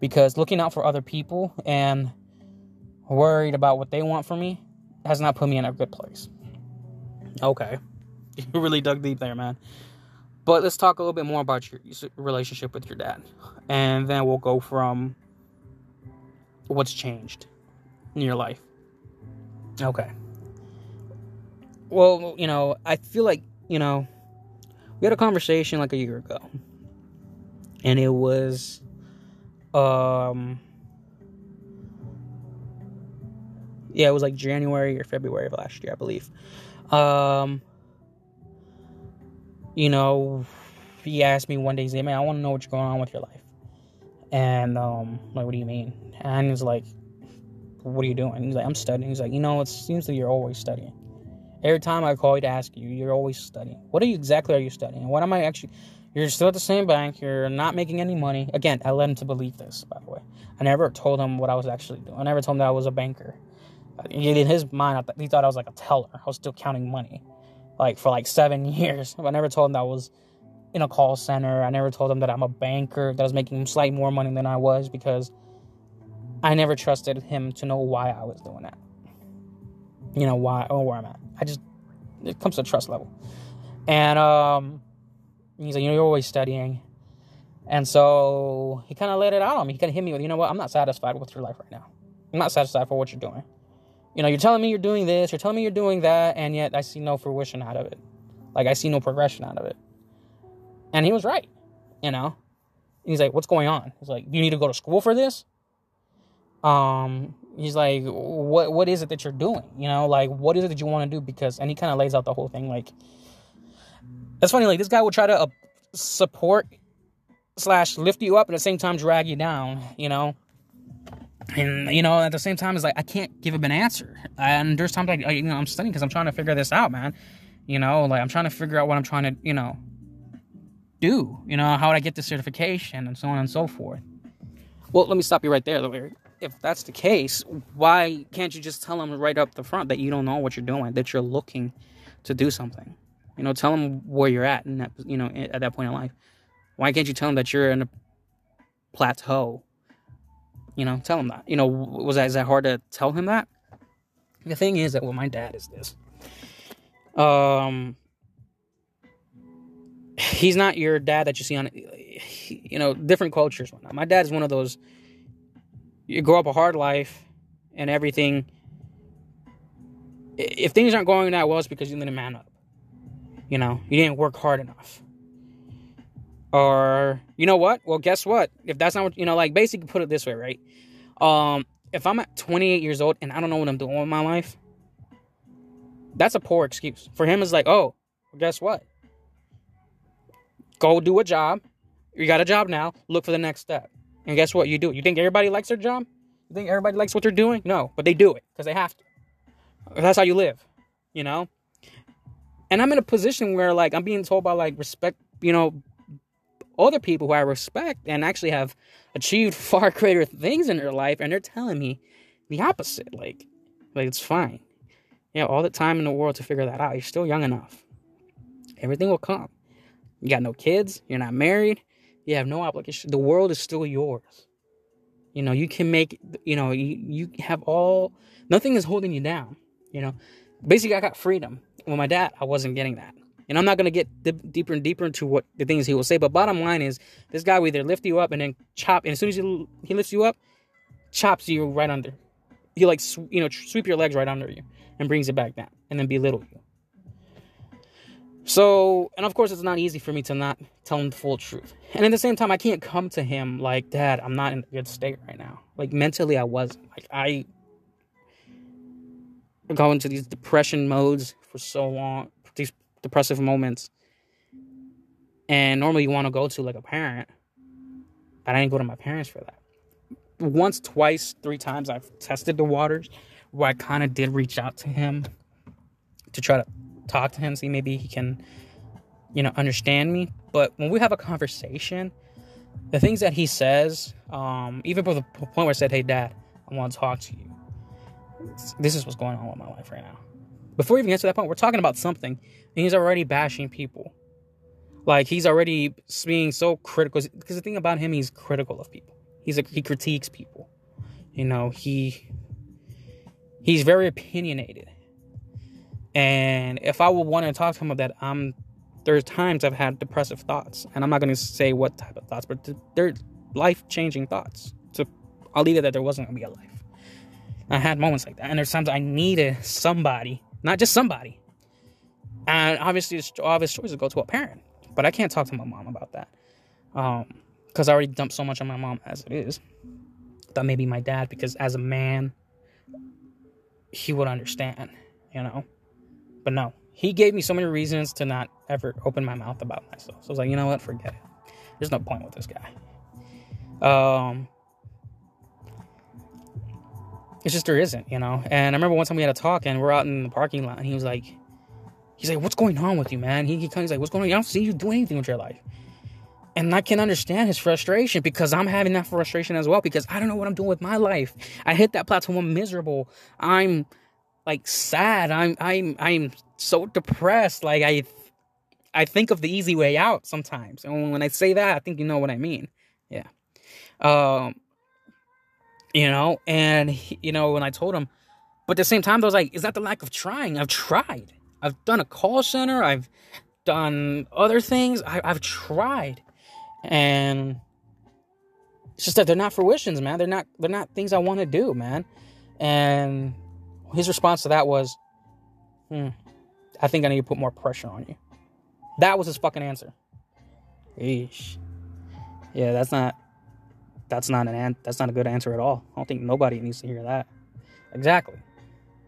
because looking out for other people and worried about what they want from me has not put me in a good place. Okay, (laughs) you really dug deep there, man. But let's talk a little bit more about your relationship with your dad, and then we'll go from what's changed in your life. Okay. Well, you know, I feel like, you know, we had a conversation like a year ago. And it was um yeah, it was like January or February of last year, I believe. Um you know, he asked me one day, he's like, man, I want to know what's going on with your life. And um, like, what do you mean? And he's like, what are you doing? He's like, I'm studying. He's like, you know, it seems that you're always studying. Every time I call you to ask you, you're always studying. What are you exactly are you studying? What am I actually? You're still at the same bank. You're not making any money. Again, I led him to believe this. By the way, I never told him what I was actually doing. I never told him that I was a banker. In his mind, he thought I was like a teller. I was still counting money, like for like seven (laughs) years. I never told him that I was in a call center. I never told him that I'm a banker, that I was making slightly more money than I was because I never trusted him to know why I was doing that. You know, why or where I'm at. I just, it comes to trust level. And um, he's like, you know, you're always studying. And so he kind of let it out on me. He kind of hit me with, you know what, I'm not satisfied with your life right now. I'm not satisfied for what you're doing. You know, you're telling me you're doing this, you're telling me you're doing that, and yet I see no fruition out of it. Like, I see no progression out of it. And he was right, you know. he's like, "What's going on?" He's like, "You need to go to school for this." Um, he's like, "What what is it that you're doing? You know, like what is it that you want to do?" Because and he kind of lays out the whole thing. Like, that's funny. Like this guy will try to uh, support slash lift you up and at the same time drag you down. You know. And you know, at the same time, it's like I can't give him an answer. And there's times like you know I'm studying because I'm trying to figure this out, man. You know, like I'm trying to figure out what I'm trying to, you know, do? You know, how would I get the certification and so on and so forth? Well, let me stop you right there, Larry. If that's the case, why can't you just tell them right up the front that you don't know what you're doing, that you're looking to do something? You know, tell them where you're at in that, you know, at that point in life. Why can't you tell them that you're in a plateau? You know, tell him that. You know, was that is that hard to tell him that? The thing is that well, my dad is this. Um, he's not your dad that you see on you know different cultures my dad is one of those you grow up a hard life and everything if things aren't going that well it's because you didn't man up you know you didn't work hard enough or you know what well guess what if that's not what you know like basically put it this way right um if i'm at 28 years old and i don't know what i'm doing with my life that's a poor excuse for him is like oh guess what Go do a job. You got a job now. Look for the next step. And guess what? You do. You think everybody likes their job? You think everybody likes what they're doing? No, but they do it because they have to. That's how you live, you know? And I'm in a position where, like, I'm being told by, like, respect, you know, other people who I respect and actually have achieved (laughs) far greater things in their life, and they're telling me the opposite. Like, like it's fine. You have all the time in the world to figure that out. You're still young enough. Everything will come. You got no kids. You're not married. You have no obligation. The world is still yours. You know, you can make, you know, you, you have all, nothing is holding you down. You know, basically, I got freedom. With my dad, I wasn't getting that. And I'm not going to get deeper and deeper into what the things he will say. But bottom line is, this guy will either lift you up and then chop. And as soon as he, he lifts you up, chops you right under. He like, you know, sweep your legs right under you and brings it back down and then belittle you. So, and of course, it's not easy for me to not tell him the full truth. And at the same time, I can't come to him like, Dad, I'm not in a good state right now. Like, mentally, I wasn't. Like, I go into these depression modes for so long, these depressive moments. And normally, you want to go to like a parent, but I didn't go to my parents for that. Once, twice, three times, I've tested the waters where I kind of did reach out to him to try to talk to him, see maybe he can, you know, understand me. But when we have a conversation, the things that he says, um, even to the point where I said, "Hey, Dad, I want to talk to you." This is what's going on with my life right now. Before we even get to that point, we're talking about something, and he's already bashing people. Like he's already being so critical. Because the thing about him, he's critical of people. He's a, he critiques people. You know, he he's very opinionated. And if I would want to talk to him about that, um, there's times I've had depressive thoughts, and I'm not going to say what type of thoughts, but they're life changing thoughts. So I'll leave it that there wasn't going to be a life. I had moments like that, and there's times I needed somebody, not just somebody. And obviously, it's obvious choice to go to a parent, but I can't talk to my mom about that, um, because I already dumped so much on my mom as it is. That maybe my dad, because as a man, he would understand, you know. But no, he gave me so many reasons to not ever open my mouth about myself. So I was like, you know what, forget it. There's no point with this guy. Um, it's just there isn't, you know. And I remember one time we had a talk, and we're out in the parking lot, and he was like, he's like, what's going on with you, man? He, he comes like, what's going on? I don't see you do anything with your life. And I can understand his frustration because I'm having that frustration as well because I don't know what I'm doing with my life. I hit that plateau. I'm miserable. I'm like sad. I'm I'm I'm so depressed. Like I I think of the easy way out sometimes. And when I say that, I think you know what I mean. Yeah. Um you know, and he, you know when I told him but at the same time I was like is that the lack of trying? I've tried. I've done a call center. I've done other things. I, I've tried. And it's just that they're not fruitions, man. They're not they're not things I want to do, man. And his response to that was, hmm, I think I need to put more pressure on you. That was his fucking answer. Eesh. Yeah, that's not that's not an, an that's not a good answer at all. I don't think nobody needs to hear that. Exactly.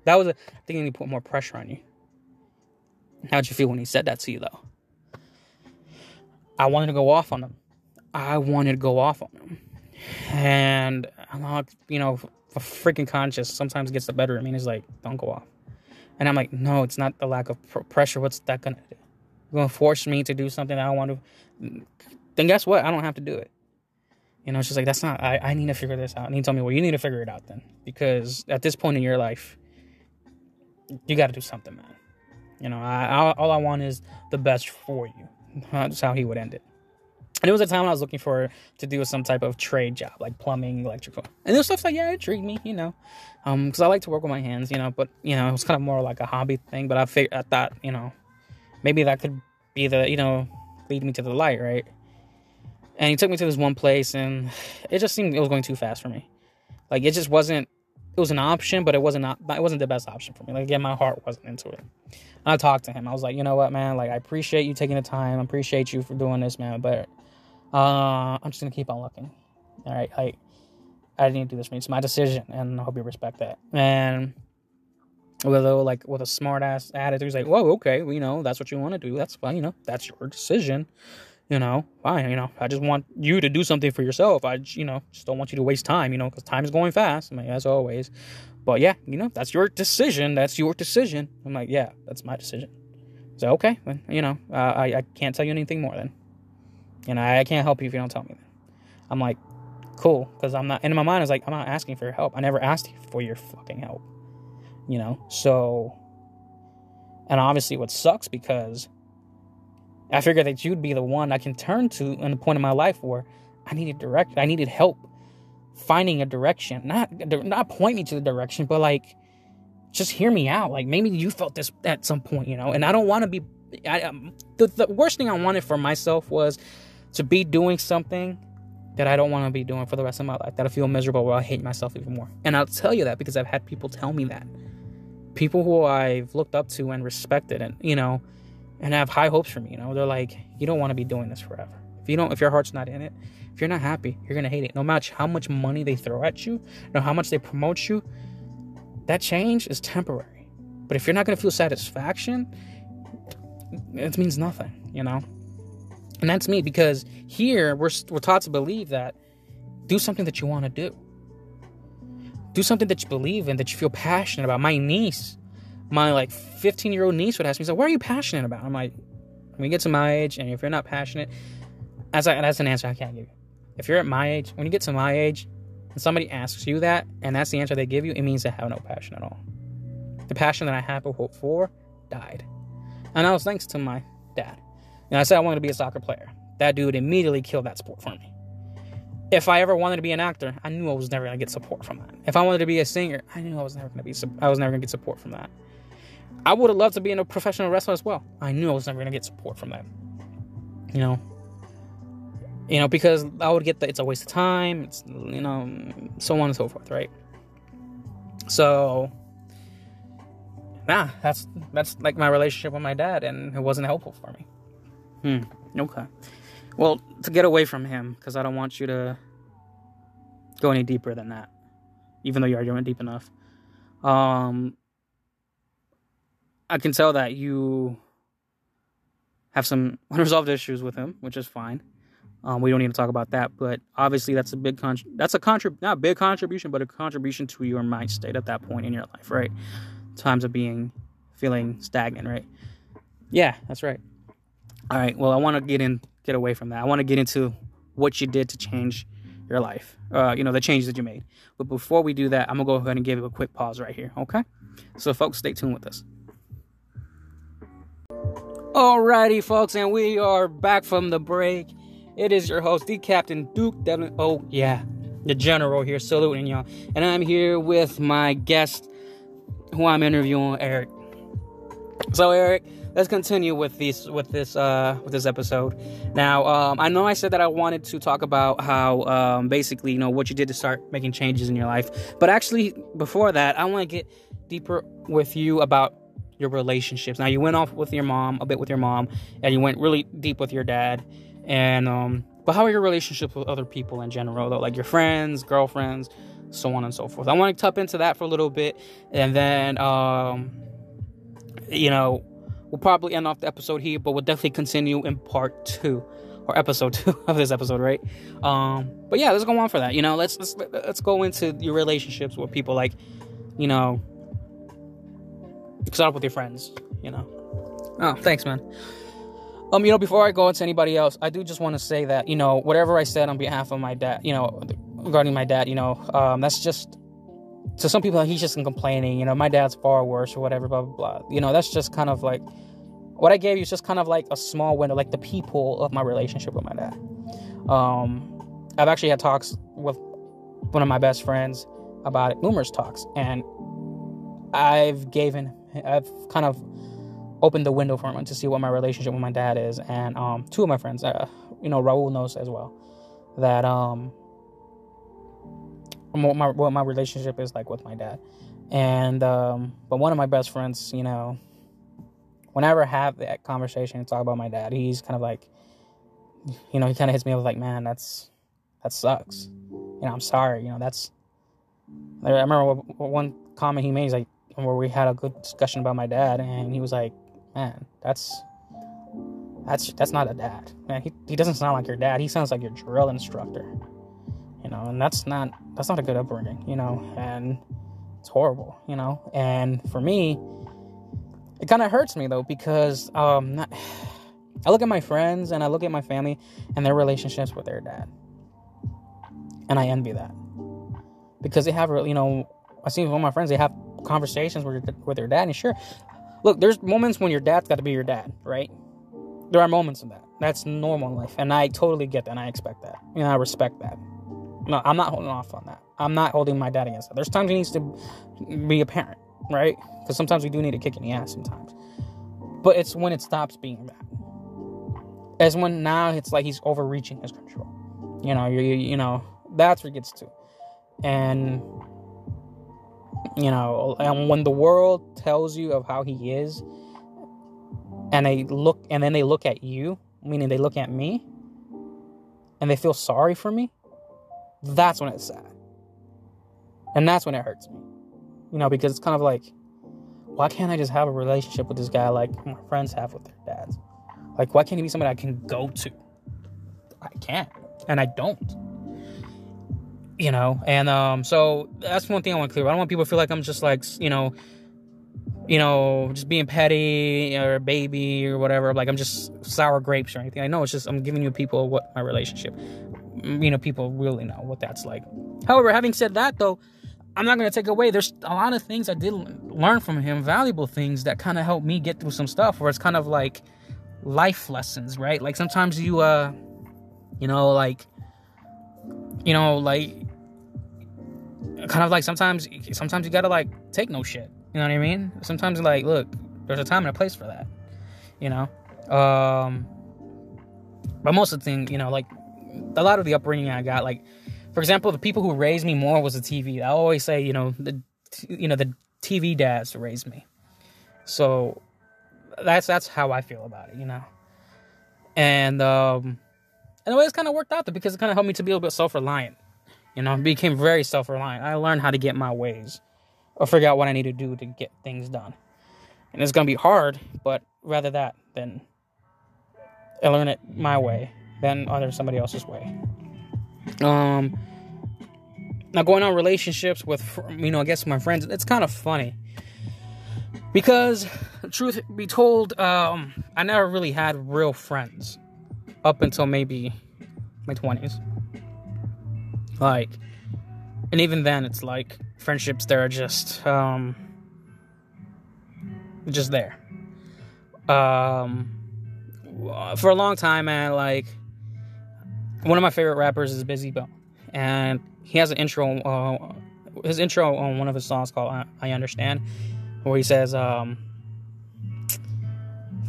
That was a, I think I need to put more pressure on you. How'd you feel when he said that to you though? I wanted to go off on him. I wanted to go off on him. And I'm you know, a freaking conscience sometimes gets the better of me and it's like, don't go off. And I'm like, no, it's not the lack of pr- pressure. What's that gonna do? You're gonna force me to do something I don't want to. Then guess what? I don't have to do it. You know, just like that's not. I, I need to figure this out. And he told me, well, you need to figure it out then, because at this point in your life, you got to do something, man. You know, I, I, all I want is the best for you. That's how he would end it. And it was a time I was looking for to do some type of trade job, like plumbing, electrical, and there's stuff like yeah, it intrigued me, you know, um, because I like to work with my hands, you know. But you know, it was kind of more like a hobby thing. But I figured, I thought, you know, maybe that could be the, you know, lead me to the light, right? And he took me to this one place, and it just seemed it was going too fast for me. Like it just wasn't. It was an option, but it wasn't not. It wasn't the best option for me. Like again, my heart wasn't into it. And I talked to him. I was like, you know what, man? Like I appreciate you taking the time. I appreciate you for doing this, man. But uh, I'm just gonna keep on looking. All right, I I didn't do this for me. It's my decision, and I hope you respect that. And with a like with a smart ass attitude, he's like, "Whoa, okay, well, you know, that's what you want to do. That's fine. You know, that's your decision. You know, fine. You know, I just want you to do something for yourself. I, you know, just don't want you to waste time. You know, because time is going fast. I mean, as always. But yeah, you know, that's your decision. That's your decision. I'm like, yeah, that's my decision. So okay, you know, uh, I I can't tell you anything more then. You know, I can't help you if you don't tell me that. I'm like, cool, because I'm not. And in my mind, I was like, I'm not asking for your help. I never asked for your fucking help. You know, so And obviously, what sucks because I figured that you'd be the one I can turn to in the point of my life where I needed direct, I needed help finding a direction. Not not point me to the direction, but like just hear me out. Like maybe you felt this at some point, you know. And I don't want to be. I, um, the the worst thing I wanted for myself was to be doing something that I don't want to be doing for the rest of my life. That I feel miserable, where I hate myself even more. And I'll tell you that because I've had people tell me that. People who I've looked up to and respected, and you know, and have high hopes for me. You know, they're like, you don't want to be doing this forever. If you don't, if your heart's not in it, if you're not happy, you're gonna hate it. No matter how much money they throw at you, no how much they promote you, that change is temporary. But if you're not gonna feel satisfaction, it means nothing. You know, and that's me because here we're we're taught to believe that do something that you want to do. Do something that you believe in, that you feel passionate about. My niece, my like 15 year old niece would ask me, so what are you passionate about? I'm like, when you get to my age, and if you're not passionate, as I, that's an answer I can't give you. If you're at my age, when you get to my age, and somebody asks you that, and that's the answer they give you, it means they have no passion at all. The passion that I had hope for died. And that was thanks to my dad. And I said I wanted to be a soccer player. That dude immediately killed that sport for me. If I ever wanted to be an actor, I knew I was never gonna get support from that. If I wanted to be a singer, I knew I was never gonna be. I was never gonna get support from that. I would have loved to be in a professional wrestler as well. I knew I was never gonna get support from that. You know, you know, because I would get that it's a waste of time, it's, you know, so on and so forth, right? So, nah, that's that's like my relationship with my dad, and it wasn't helpful for me. Hmm. Okay. Well, to get away from him, because I don't want you to go any deeper than that, even though you already went deep enough. Um, I can tell that you have some (laughs) unresolved issues with him, which is fine. Um, we don't need to talk about that, but obviously that's a big con- that's a contrib not a big contribution, but a contribution to your mind state at that point in your life, right? Times of being feeling stagnant, right? Yeah, that's right. All right. Well, I want to get in, get away from that. I want to get into what you did to change your life. Uh, you know, the changes that you made. But before we do that, I'm gonna go ahead and give you a quick pause right here. Okay. So, folks, stay tuned with us. Alrighty, folks, and we are back from the break. It is your host, the Captain Duke Devlin. Oh, yeah, the General here, saluting y'all. And I'm here with my guest, who I'm interviewing, Eric. So, Eric, let's continue with this with this uh, with this episode. Now, um, I know I said that I wanted to talk about how um, basically, you know, what you did to start making changes in your life. But actually, before that, I want to get deeper with you about your relationships. Now, you went off with your mom a bit with your mom, and you went really deep with your dad. And um, but how are your relationships with other people in general, though, like your friends, girlfriends, so on and so forth. I want to tap into that for a little bit, and then um, you know, we'll probably end off the episode here, but we'll definitely continue in part two or episode (laughs) two of this episode, right? Um, but yeah, let's go on for that. You know, let's let's let's go into your relationships with people, like, you know, start up with your friends. You know. Oh, thanks, man. Um, you know, before I go into anybody else, I do just want to say that you know whatever I said on behalf of my dad, you know, regarding my dad, you know, um, that's just to some people he's just complaining. You know, my dad's far worse or whatever, blah blah blah. You know, that's just kind of like what I gave you is just kind of like a small window, like the people of my relationship with my dad. Um, I've actually had talks with one of my best friends about it, numerous talks, and I've given, I've kind of opened the window for him to see what my relationship with my dad is. And um, two of my friends, uh, you know, Raul knows as well that um, what my what my relationship is like with my dad. And um, but one of my best friends, you know, whenever I have that conversation and talk about my dad, he's kind of like, you know, he kind of hits me up like, man, that's that sucks. You know, I'm sorry. You know, that's. I remember one comment he made. He's like, where we had a good discussion about my dad, and he was like, man, that's that's that's not a dad. Man, he, he doesn't sound like your dad. He sounds like your drill instructor. You know, and that's not that's not a good upbringing, you know, and it's horrible, you know. And for me, it kind of hurts me though because um not, I look at my friends and I look at my family and their relationships with their dad. And I envy that. Because they have, you know, I see one of my friends, they have conversations with, with their dad, and sure, look, there's moments when your dad's got to be your dad, right? There are moments of that. That's normal life, and I totally get that. and I expect that, and I respect that. No, I'm not holding off on that. I'm not holding my dad against that. There's times he needs to be a parent, right? Because sometimes we do need a kick in the ass sometimes. But it's when it stops being that. As when now it's like he's overreaching his control. You know, you you know that's where it gets to, and you know, and when the world tells you of how he is, and they look, and then they look at you, meaning they look at me, and they feel sorry for me, that's when it's sad. And that's when it hurts me. You know, because it's kind of like, why can't I just have a relationship with this guy like my friends have with their dads? Like, why can't he be somebody I can go to? I can't. And I don't you know? And um so that's one thing i want to clear i don't want people to feel like i'm just like you know you know just being petty or baby or whatever. Like i'm just sour grapes or anything. I know it's just i'm giving you people what my relationship you know people really know what that's like. However having said that though i'm not going to take away there's a lot of things i did learn from him valuable things that kind of helped me get through some stuff where it's kind of like life lessons right? Like sometimes you uh you know like you know, like kind of like sometimes sometimes you gotta like take no shit. You know what I mean? Sometimes like look, there's a time and a place for that. You know? Um but most of the thing, you know, like a lot of the upbringing I got, like for example, the people who raised me more was the TV. I always say, you know, the you know, the TV dads raised me. So that's that's how I feel about it, you know. And um and the way it's kind of worked out though, because it kind of helped me to be a little bit self reliant. You know, became very self reliant. I learned how to get my ways or figure out what I need to do to get things done. And it's gonna be hard, but rather that than I learn it my way than other somebody else's way. Um, now going on relationships with you know I guess my friends, it's kind of funny because truth be told, um, I never really had real friends up until maybe my 20s. Like, and even then, it's like friendships that are just, um, just there. Um, for a long time, man, like, one of my favorite rappers is Bizzy Bone, and he has an intro, uh, his intro on one of his songs called I Understand, where he says, um,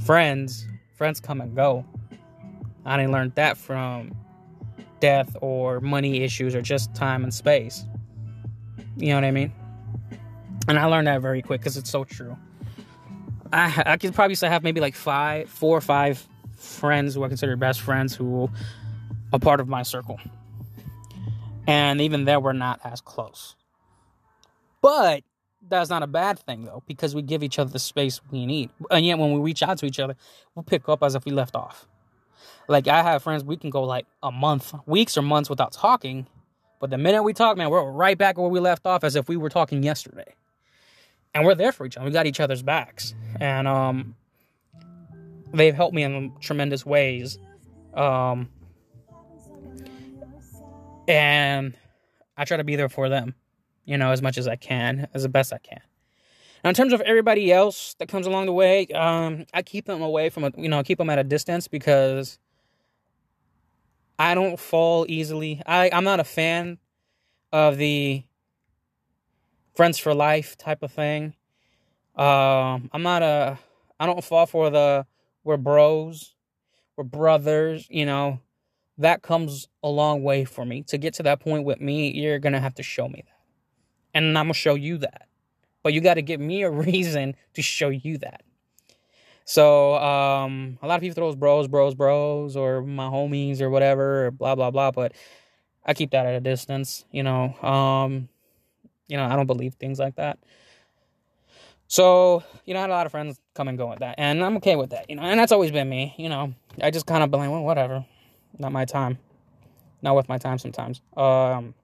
friends, friends come and go, I didn't learn that from death or money issues or just time and space. You know what I mean? And I learned that very quick because it's so true. I I could probably say I have maybe like five, four or five friends who I consider best friends who are part of my circle. And even there, we're not as close. But that's not a bad thing though, because we give each other the space we need. And yet, when we reach out to each other, we'll pick up as if we left off. Like I have friends, we can go like a month, weeks or months without talking, but the minute we talk, man, we're right back where we left off as if we were talking yesterday. And we're there for each other. We got each other's backs. And um they've helped me in tremendous ways. Um and I try to be there for them, you know, as much as I can, as the best I can. Now, in terms of everybody else that comes along the way, um, I keep them away from, a, you know, keep them at a distance because I don't fall easily. I, I'm not a fan of the friends for life type of thing. Um, I'm not a. I don't fall for the we're bros, we're brothers. You know, that comes a long way for me. To get to that point with me, you're gonna have to show me that, and I'm gonna show you that. But you got to give me a (laughs) reason to show you that. So um, a lot of people throw bros, bros, bros, or my homies or whatever, or blah blah blah. But I keep that at a distance. You know, um, you know, I don't believe things like that. So you know, I had a lot of friends come and go with that, and I'm okay with that. You know, and that's always been me. You know, I just kind of like, well, whatever, not my time, not with my time sometimes. Um,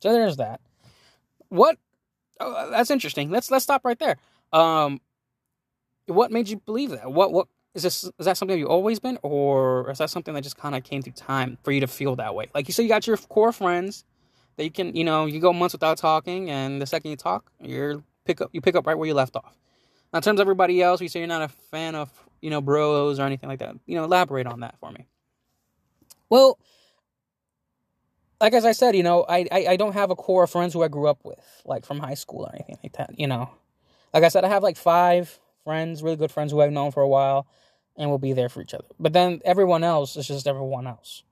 so there's that. What? Oh, that's interesting. Let's let's stop right there. Um, what made you believe that? What what is this? Is that something you've always been, or is that something that just kind of came through time for you to feel that way? Like you said, you got your core friends that you can, you know, you go months without talking, and the second you talk, you're pick up, you pick up right where you left off. Now, in terms of everybody else, you say you're not a fan of, you know, bros or anything like that. You know, elaborate on that for me. Well, like as I said, you know, I, I, I don't have a core of friends who I grew up with, like from high school or anything like that. You know, like I said, I have like five friends, really good friends who I've known for a while, and we'll be there for each other. But then everyone else is just everyone else.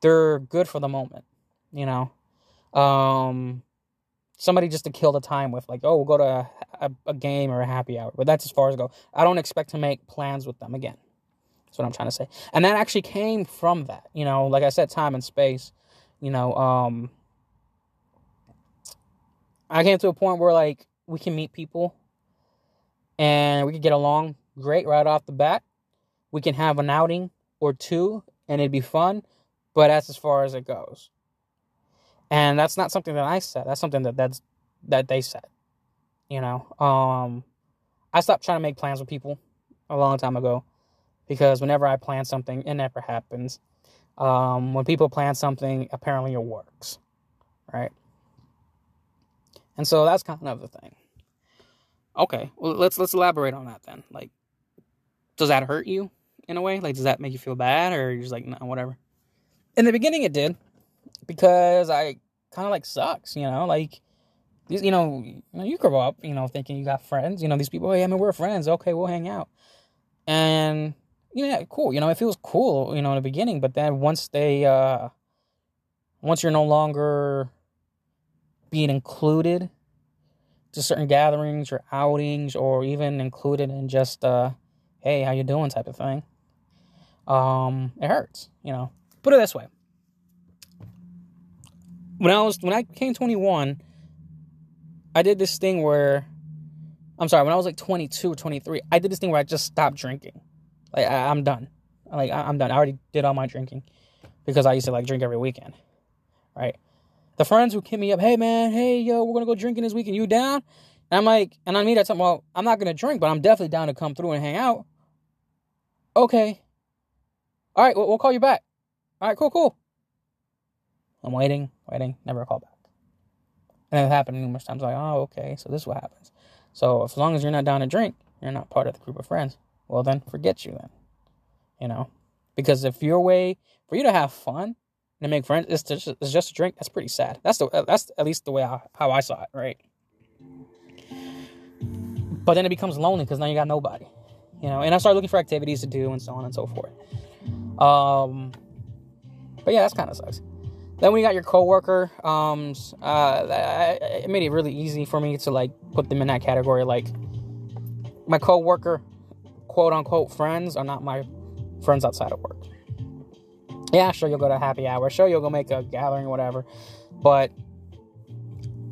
They're good for the moment, you know. Um, somebody just to kill the time with, like, oh, we'll go to a, a, a game or a happy hour. But that's as far as I go. I don't expect to make plans with them again. That's what I'm trying to say. And that actually came from that, you know. Like I said, time and space. You know, um, I came to a point where like we can meet people and we can get along great right off the bat. We can have an outing or two and it'd be fun, but that's as far as it goes. And that's not something that I said. That's something that that's that they said. You know, um, I stopped trying to make plans with people a long time ago because whenever I plan something, it never happens. Um, when people plan something, apparently it works, right? And so that's kind of the thing. Okay, well let's let's elaborate on that then. Like, does that hurt you in a way? Like, does that make you feel bad, or you're just like, no, whatever? In the beginning, it did because I kind of like sucks, you know, like these, you know, you know, you grow up, you know, thinking you got friends, you know, these people, hey, I mean, we're friends, okay, we'll hang out, and know, cool, you know, it feels cool, you know, in the beginning, but then once they, uh, once you're no longer being included to certain gatherings or outings, or even included in just, uh, hey, how you doing type of thing, um, it hurts, you know. Put it this way when I was when I became 21, I did this thing where I'm sorry, when I was like 22 or 23, I did this thing where I just stopped drinking. Like I, am done. Like I, I'm done. I already did all my drinking because I used to like drink every weekend, right? The friends who hit me up, hey man, hey yo, we're gonna go drinking this weekend. You down? And I'm like, and I mean that's well, I'm not gonna drink, but I'm definitely down to come through and hang out. Okay. All right, we'll, we'll call you back. All right, cool, cool. I'm waiting, waiting, never a call back. And it happened numerous times. Like, oh, okay, so this is what happens. So as long as you're not down to drink, you're not part of the group of friends. Well, then forget you then. You know, because if your way for you to have fun and make friends is just, is just a drink, that's pretty sad. That's the that's at least the way I, how I saw it, right? But then it becomes lonely because now you got nobody, you know. And I started looking for activities to do and so on and so forth. Um, but yeah, that's kind of sucks. Then we got your coworker. Um, uh, it made it really easy for me to like put them in that category. Like my coworker, quote unquote friends, are not my friends outside of work. Yeah, sure you'll go to happy hour. Sure you'll go make a gathering, whatever. But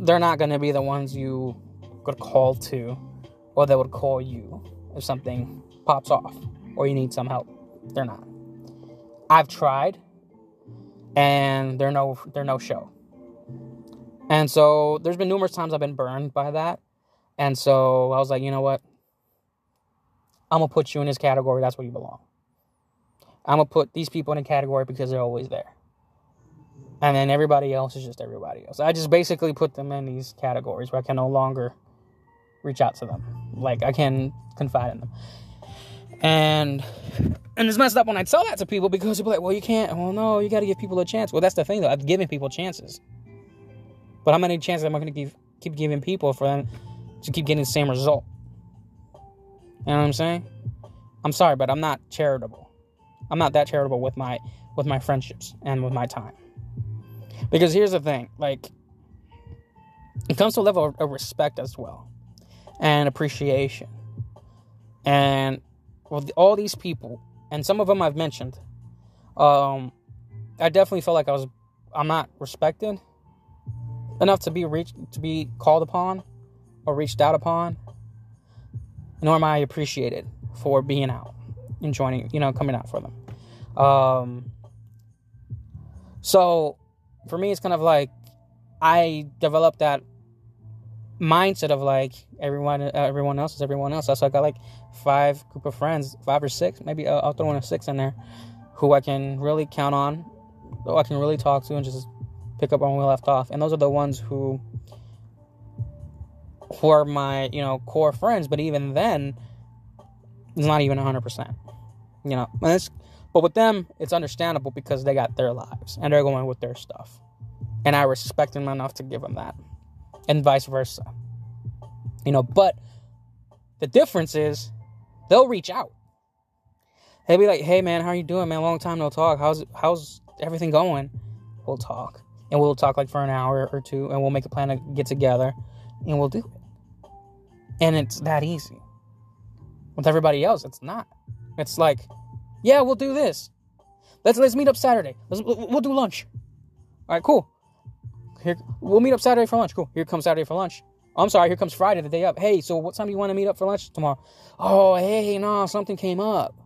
they're not gonna be the ones you could call to, or they would call you if something pops off or you need some help. They're not. I've tried and they're no they're no show. And so there's been numerous times I've been burned by that. And so I was like, you know what? I'm gonna put you in this category. That's where you belong. I'm gonna put these people in a category because they're always there. And then everybody else is just everybody else. I just basically put them in these categories where I can no longer reach out to them. Like I can confide in them. And and it's messed up when I tell that to people because people are like, well, you can't. Well, no, you got to give people a chance. Well, that's the thing, though. I've given people chances. But how many chances am I going to give, keep giving people for them to keep getting the same result? You know what I'm saying? I'm sorry, but I'm not charitable. I'm not that charitable with my with my friendships and with my time. Because here's the thing, like it comes to a level of respect as well and appreciation. And with all these people and some of them I've mentioned. Um, I definitely felt like I was I'm not respected enough to be reached to be called upon or reached out upon, nor am I appreciated for being out and joining, you know, coming out for them. Um, so for me, it's kind of like I developed that mindset of like everyone uh, everyone else is everyone else. So I got like five group of friends, five or six, maybe I'll, I'll throw in a six in there, who I can really count on, who I can really talk to and just pick up on where we left off. And those are the ones who who are my, you know, core friends, but even then, it's not even 100%. You know, but with them, it's understandable because they got their lives and they're going with their stuff. And I respect them enough to give them that. And vice versa. You know, but the difference is they'll reach out. They'll be like, "Hey man, how are you doing, man? Long time no talk. How's how's everything going?" We'll talk, and we'll talk like for an hour or two, and we'll make a plan to get together, and we'll do it. And it's that easy. With everybody else, it's not. It's like, yeah, we'll do this. Let's let's meet up Saturday. Let's, we'll do lunch. All right, cool. Here, we'll meet up Saturday for lunch. Cool. Here comes Saturday for lunch. I'm sorry, here comes Friday, the day up. Hey, so what time do you want to meet up for lunch tomorrow? Oh, hey, no, something came up.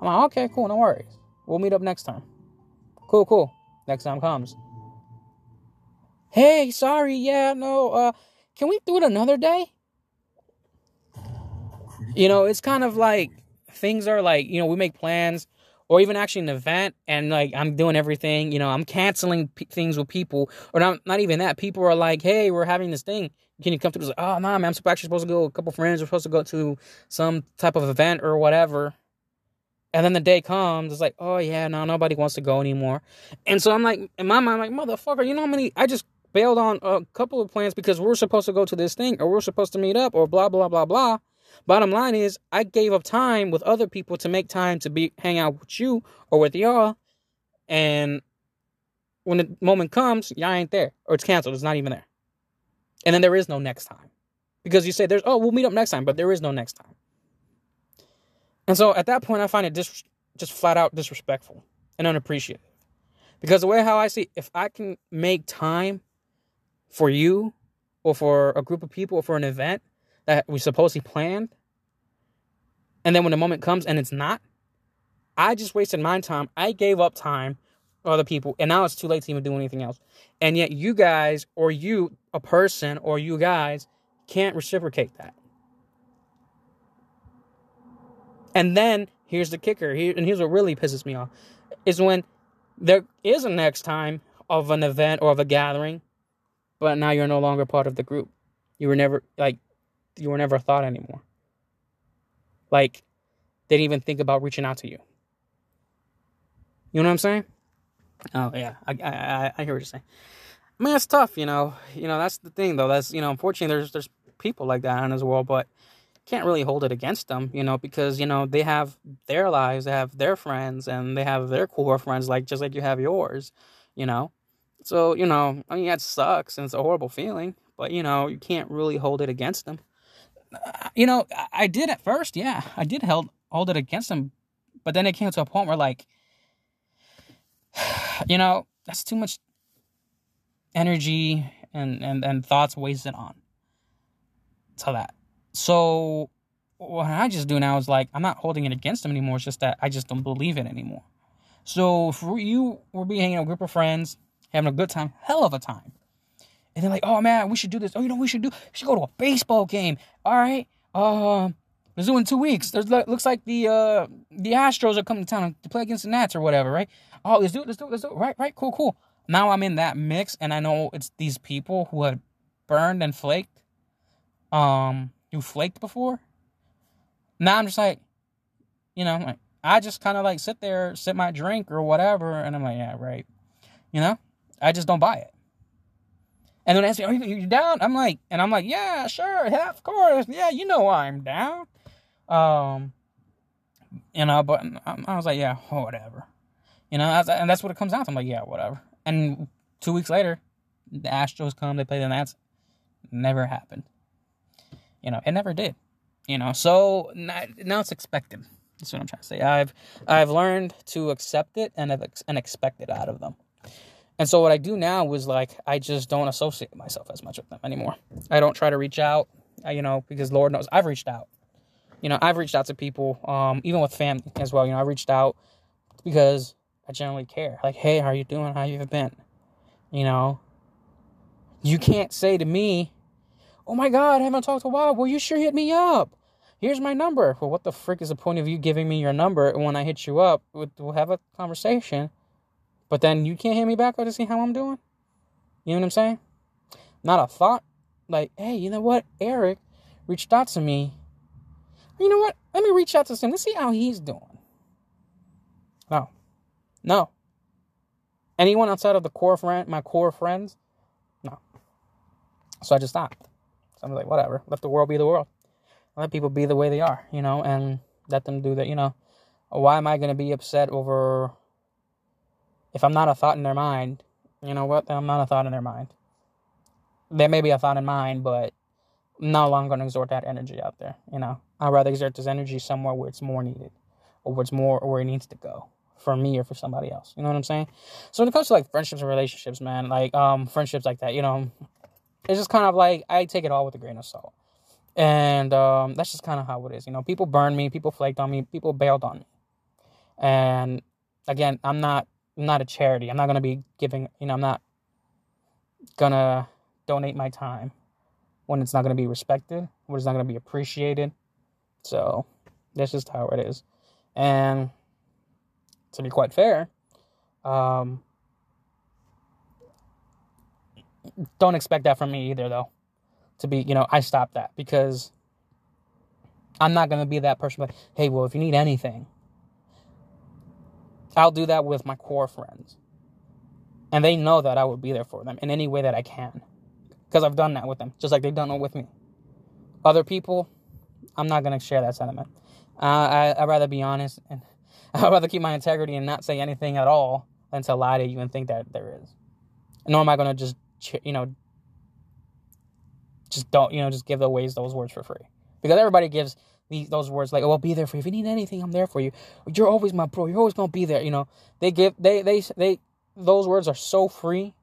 I'm like, okay, cool, no worries. We'll meet up next time. Cool, cool. Next time comes. Hey, sorry, yeah, no, uh, can we do it another day? You know, it's kind of like things are like, you know, we make plans or even actually an event and like I'm doing everything, you know, I'm canceling p- things with people or not not even that. People are like, "Hey, we're having this thing. Can you come to this?" Like, "Oh, nah, man, I'm actually supposed to go. A couple friends are supposed to go to some type of event or whatever." And then the day comes, it's like, "Oh yeah, no, nobody wants to go anymore." And so I'm like, in my mind, I'm like, "Motherfucker, you know how many I just bailed on a couple of plans because we're supposed to go to this thing or we're supposed to meet up or blah blah blah blah." Bottom line is, I gave up time with other people to make time to be hang out with you or with y'all, and when the moment comes, y'all ain't there or it's canceled. It's not even there, and then there is no next time because you say there's oh we'll meet up next time, but there is no next time. And so at that point, I find it dis- just flat out disrespectful and unappreciative. Because the way how I see, if I can make time for you or for a group of people or for an event that we supposedly planned, and then when the moment comes and it's not, I just wasted my time. I gave up time for other people, and now it's too late to even do anything else. And yet, you guys, or you, a person, or you guys, can't reciprocate that. And then here's the kicker, here, and here's what really pisses me off, is when there is a next time of an event or of a gathering, but now you're no longer part of the group. You were never like you were never thought anymore. Like they didn't even think about reaching out to you. You know what I'm saying? Oh yeah, I I I hear what you're saying. I mean, it's tough, you know. You know, that's the thing, though. That's you know, unfortunately, there's there's people like that in this world, but can't really hold it against them, you know, because you know they have their lives, they have their friends, and they have their core friends, like just like you have yours, you know. So you know, I mean, that sucks and it's a horrible feeling, but you know, you can't really hold it against them you know, I did at first, yeah, I did hold hold it against him, but then it came to a point where like, (sighs) you know, that's too much energy and and and thoughts wasted on to that. So what I just do now is like I'm not holding it against him anymore. It's just that I just don't believe it anymore. So for you, we're being a group of friends, having a good time, hell of a time and they're like, "Oh man, we should do this. Oh, you know, we should do. We should go to a baseball game. All right. Uh, let's do in two weeks. There's looks like the uh the Astros are coming to town to play against the Nats or whatever, right? Oh, let's do it. Let's do it. Let's do it. Right, right. Cool, cool. Now I'm in that mix, and I know it's these people who had burned and flaked, um, who flaked before. Now I'm just like, you know, like I just kind of like sit there, sip my drink or whatever, and I'm like, yeah, right. You know, I just don't buy it. And then ask me, "Are you, down?" I'm like, and I'm like, "Yeah, sure, yeah, of course, yeah, you know I'm down." Um, you know, but I was like, "Yeah, whatever," you know, and that's what it comes down to. I'm like, "Yeah, whatever." And two weeks later, the Astros come, they play the Nats. Never happened. You know, it never did. You know, so now it's expected. That's what I'm trying to say. I've I've learned to accept it and and expect it out of them. And so what I do now is like I just don't associate myself as much with them anymore. I don't try to reach out, you know, because Lord knows I've reached out. You know, I've reached out to people, um, even with family as well. You know, I reached out because I generally care. Like, hey, how you doing? How you been? You know, you can't say to me, "Oh my God, I haven't talked to a while." Well, you sure hit me up. Here's my number. Well, what the frick is the point of you giving me your number when I hit you up? We'll have a conversation but then you can't hit me back or to see how I'm doing. You know what I'm saying? Not a thought, like, hey, you know what? Eric reached out to me. You know what? Let me reach out to him. Let's see how he's doing. No. No. Anyone outside of the core friend, my core friends? No. So I just stopped. So I'm like, whatever. Let the world be the world. Let people be the way they are, you know, and let them do that, you know. Why am I going to be upset over if I'm not a thought in their mind? You know what? I'm not a thought in their mind. There may be a thought in mind, but I'm no longer going to exert that energy out there, you know. I'd rather exert this energy somewhere where it's more needed or where it's more or where it needs to go for me or for somebody else. You know what I'm saying? So when it comes to like friendships and relationships, man, like um friendships like that, you know, it's just kind of like I take it all with a grain of salt. And um that's just kind of how it is. You know, people burned me, people flaked on me, people bailed on me. And again, I'm not I'm not a charity. I'm not gonna be giving you know, I'm not gonna donate my time when it's not gonna be respected, when it's not gonna be appreciated. So that's just how it is. And to be quite fair, um, don't expect that from me either, though. To be, you know, I stopped that because I'm not going to be that person. Like, hey, well, if you need anything, I'll do that with my core friends. And they know that I will be there for them in any way that I can. Because I've done that with them, just like they've done it with me. Other people, I'm not going to share that sentiment. Uh, I, I'd rather be honest and (laughs) I'd rather keep my integrity and not say anything at all than to lie to you and think that there is. Nor am I going to just, you know, just don't, you know, just give away those words for free. Because everybody gives these those words like, "Oh, I'll be there for you. If you need anything, I'm there for you. You're always my bro. You're always gonna be there." You know, they give they they they those words are so free,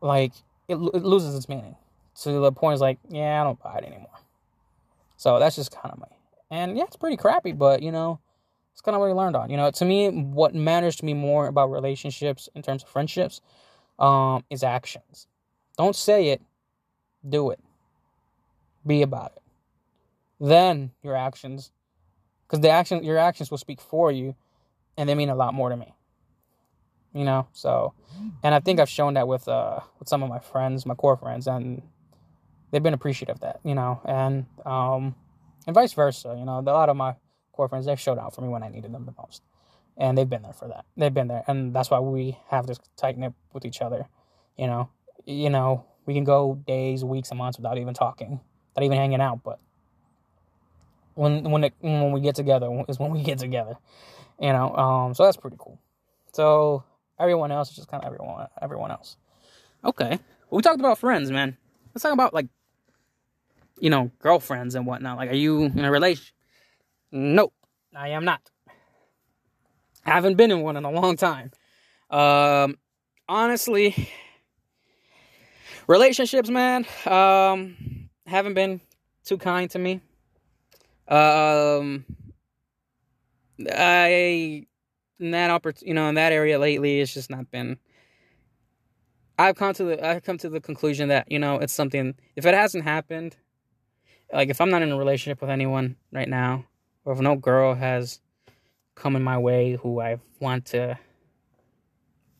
like it, it loses its meaning. So the point is like, yeah, I don't buy it anymore. So that's just kind of my, and yeah, it's pretty crappy, but you know, it's kind of what I learned on. You know, to me, what matters to me more about relationships in terms of friendships um, is actions. Don't say it, do it. Be about it. Then your actions, because the action, your actions will speak for you, and they mean a lot more to me. You know, so, and I think I've shown that with uh with some of my friends, my core friends, and they've been appreciative of that. You know, and um, and vice versa. You know, a lot of my core friends, they've showed out for me when I needed them the most. And they've been there for that. They've been there. And that's why we have this tight knit with each other. You know, you know, we can go days, weeks, and months without even talking, not even hanging out, but when when it, when we get together is when we get together. You know, um, so that's pretty cool. So everyone else is just kind of everyone everyone else. Okay. Well, we talked about friends, man. Let's talk about like you know, girlfriends and whatnot. Like, are you in a relationship? Nope, I am not. I haven't been in one in a long time. Um, honestly, relationships, man, um, haven't been too kind to me. Um, I in that oppor- you know, in that area lately, it's just not been. I've come to the I've come to the conclusion that you know it's something. If it hasn't happened, like if I'm not in a relationship with anyone right now, or if no girl has come in my way who I want to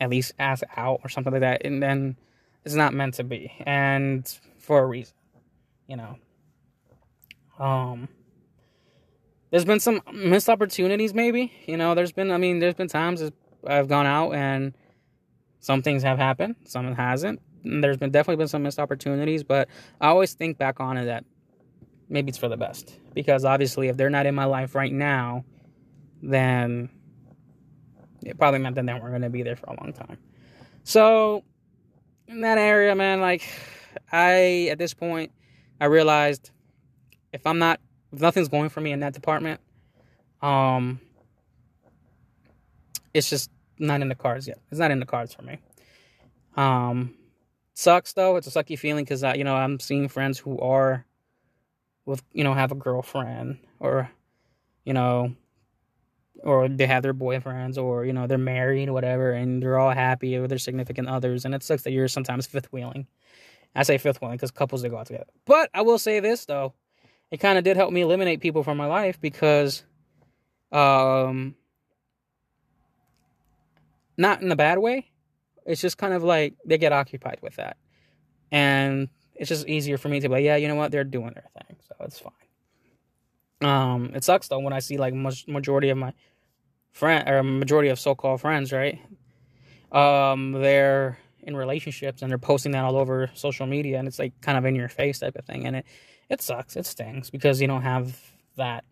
at least ask out or something like that, and then it's not meant to be, and for a reason, you know. Um, there's been some missed opportunities, maybe. You know, there's been, I mean, there's been times I've gone out and some things have happened, some hasn't. And there's been definitely been some missed opportunities, but I always think back on it that maybe it's for the best. Because obviously, if they're not in my life right now, then it probably meant that they weren't going to be there for a long time. So, in that area, man, like, I, at this point, I realized if I'm not, nothing's going for me in that department, um, it's just not in the cards yet. It's not in the cards for me. Um, sucks though. It's a sucky feeling because, you know, I'm seeing friends who are with you know have a girlfriend or you know or they have their boyfriends or you know they're married or whatever and they're all happy with their significant others and it sucks that you're sometimes fifth wheeling i say fifth wheeling because couples they go out together but i will say this though it kind of did help me eliminate people from my life because um not in a bad way it's just kind of like they get occupied with that and it's just easier for me to be like, yeah, you know what, they're doing their thing, so it's fine. Um, it sucks though when I see like much majority of my friend or majority of so-called friends, right? Um, they're in relationships and they're posting that all over social media, and it's like kind of in your face type of thing, and it it sucks, it stings because you don't have that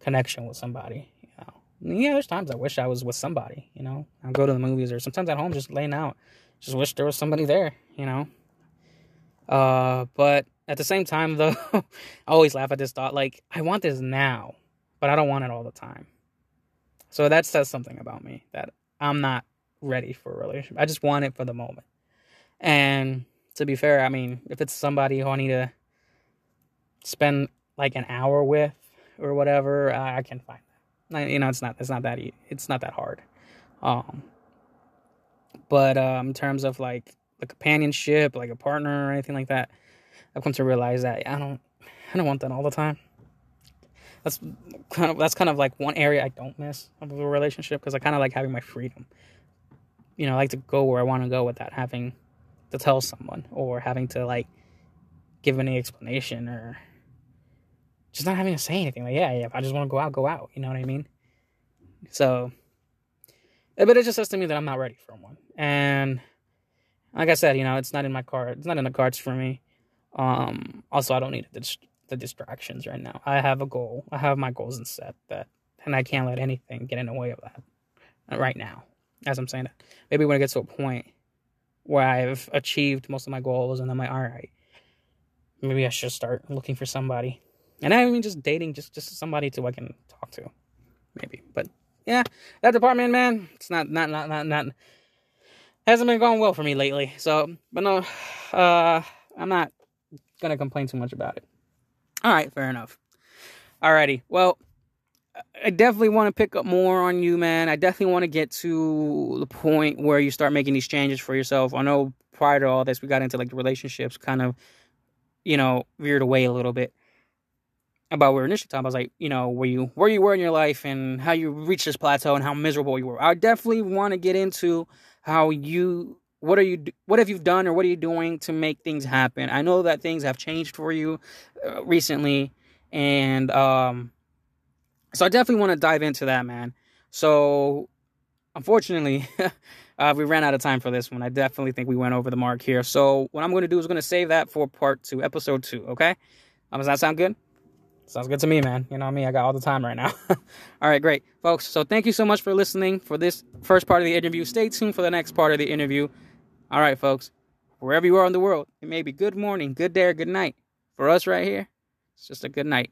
connection with somebody. You know, yeah, there's times I wish I was with somebody. You know, I'll go to the movies or sometimes at home just laying out, just wish there was somebody there. You know, uh, but at the same time, (laughs) though, I always laugh at this thought. Like, I want this now, but I don't want it all the time. So that says something about me that I'm not ready for a relationship. I just want it for the moment. And to be fair, I mean, if it's somebody who I need to spend like an hour with or whatever, I, I can find that. You know, it's not it's not that it's not that hard. Um, but um, in terms of like a companionship, like a partner or anything like that. I've come to realize that I don't I don't want that all the time. That's kind of that's kind of like one area I don't miss of a relationship because I kind of like having my freedom. You know, I like to go where I want to go without having to tell someone or having to like give any explanation or just not having to say anything. Like, yeah, yeah, if I just want to go out, go out. You know what I mean? So, but it just says to me that I'm not ready for one. And like I said, you know, it's not in my card. It's not in the cards for me. Um, also, I don't need the, the distractions right now. I have a goal. I have my goals and set that, and I can't let anything get in the way of that uh, right now. As I'm saying that, maybe when I get to a point where I've achieved most of my goals, and I'm like, all right, maybe I should start looking for somebody. And I mean, just dating, just just somebody to I can talk to, maybe. But yeah, that department, man, it's not not not not not hasn't been going well for me lately. So, but no, uh, I'm not gonna complain too much about it. All right, fair enough. Alrighty, well, I definitely want to pick up more on you, man. I definitely want to get to the point where you start making these changes for yourself. I know prior to all this, we got into like relationships, kind of, you know, veered away a little bit about where initially talking. I was like, you know, where you where you were in your life and how you reached this plateau and how miserable you were. I definitely want to get into how you what are you what have you done or what are you doing to make things happen? I know that things have changed for you uh, recently and um so i definitely want to dive into that man. So unfortunately (laughs) uh, we ran out of time for this one. I definitely think we went over the mark here. So what i'm going to do is going to save that for part two episode two okay? Um, does that sound good Sounds good to me, man. You know what I mean? I got all the time right now. (laughs) all right, great. Folks, so thank you so much for listening for this first part of the interview. Stay tuned for the next part of the interview. All right, folks. Wherever you are in the world, it may be good morning, good day, or good night. For us right here, it's just a good night.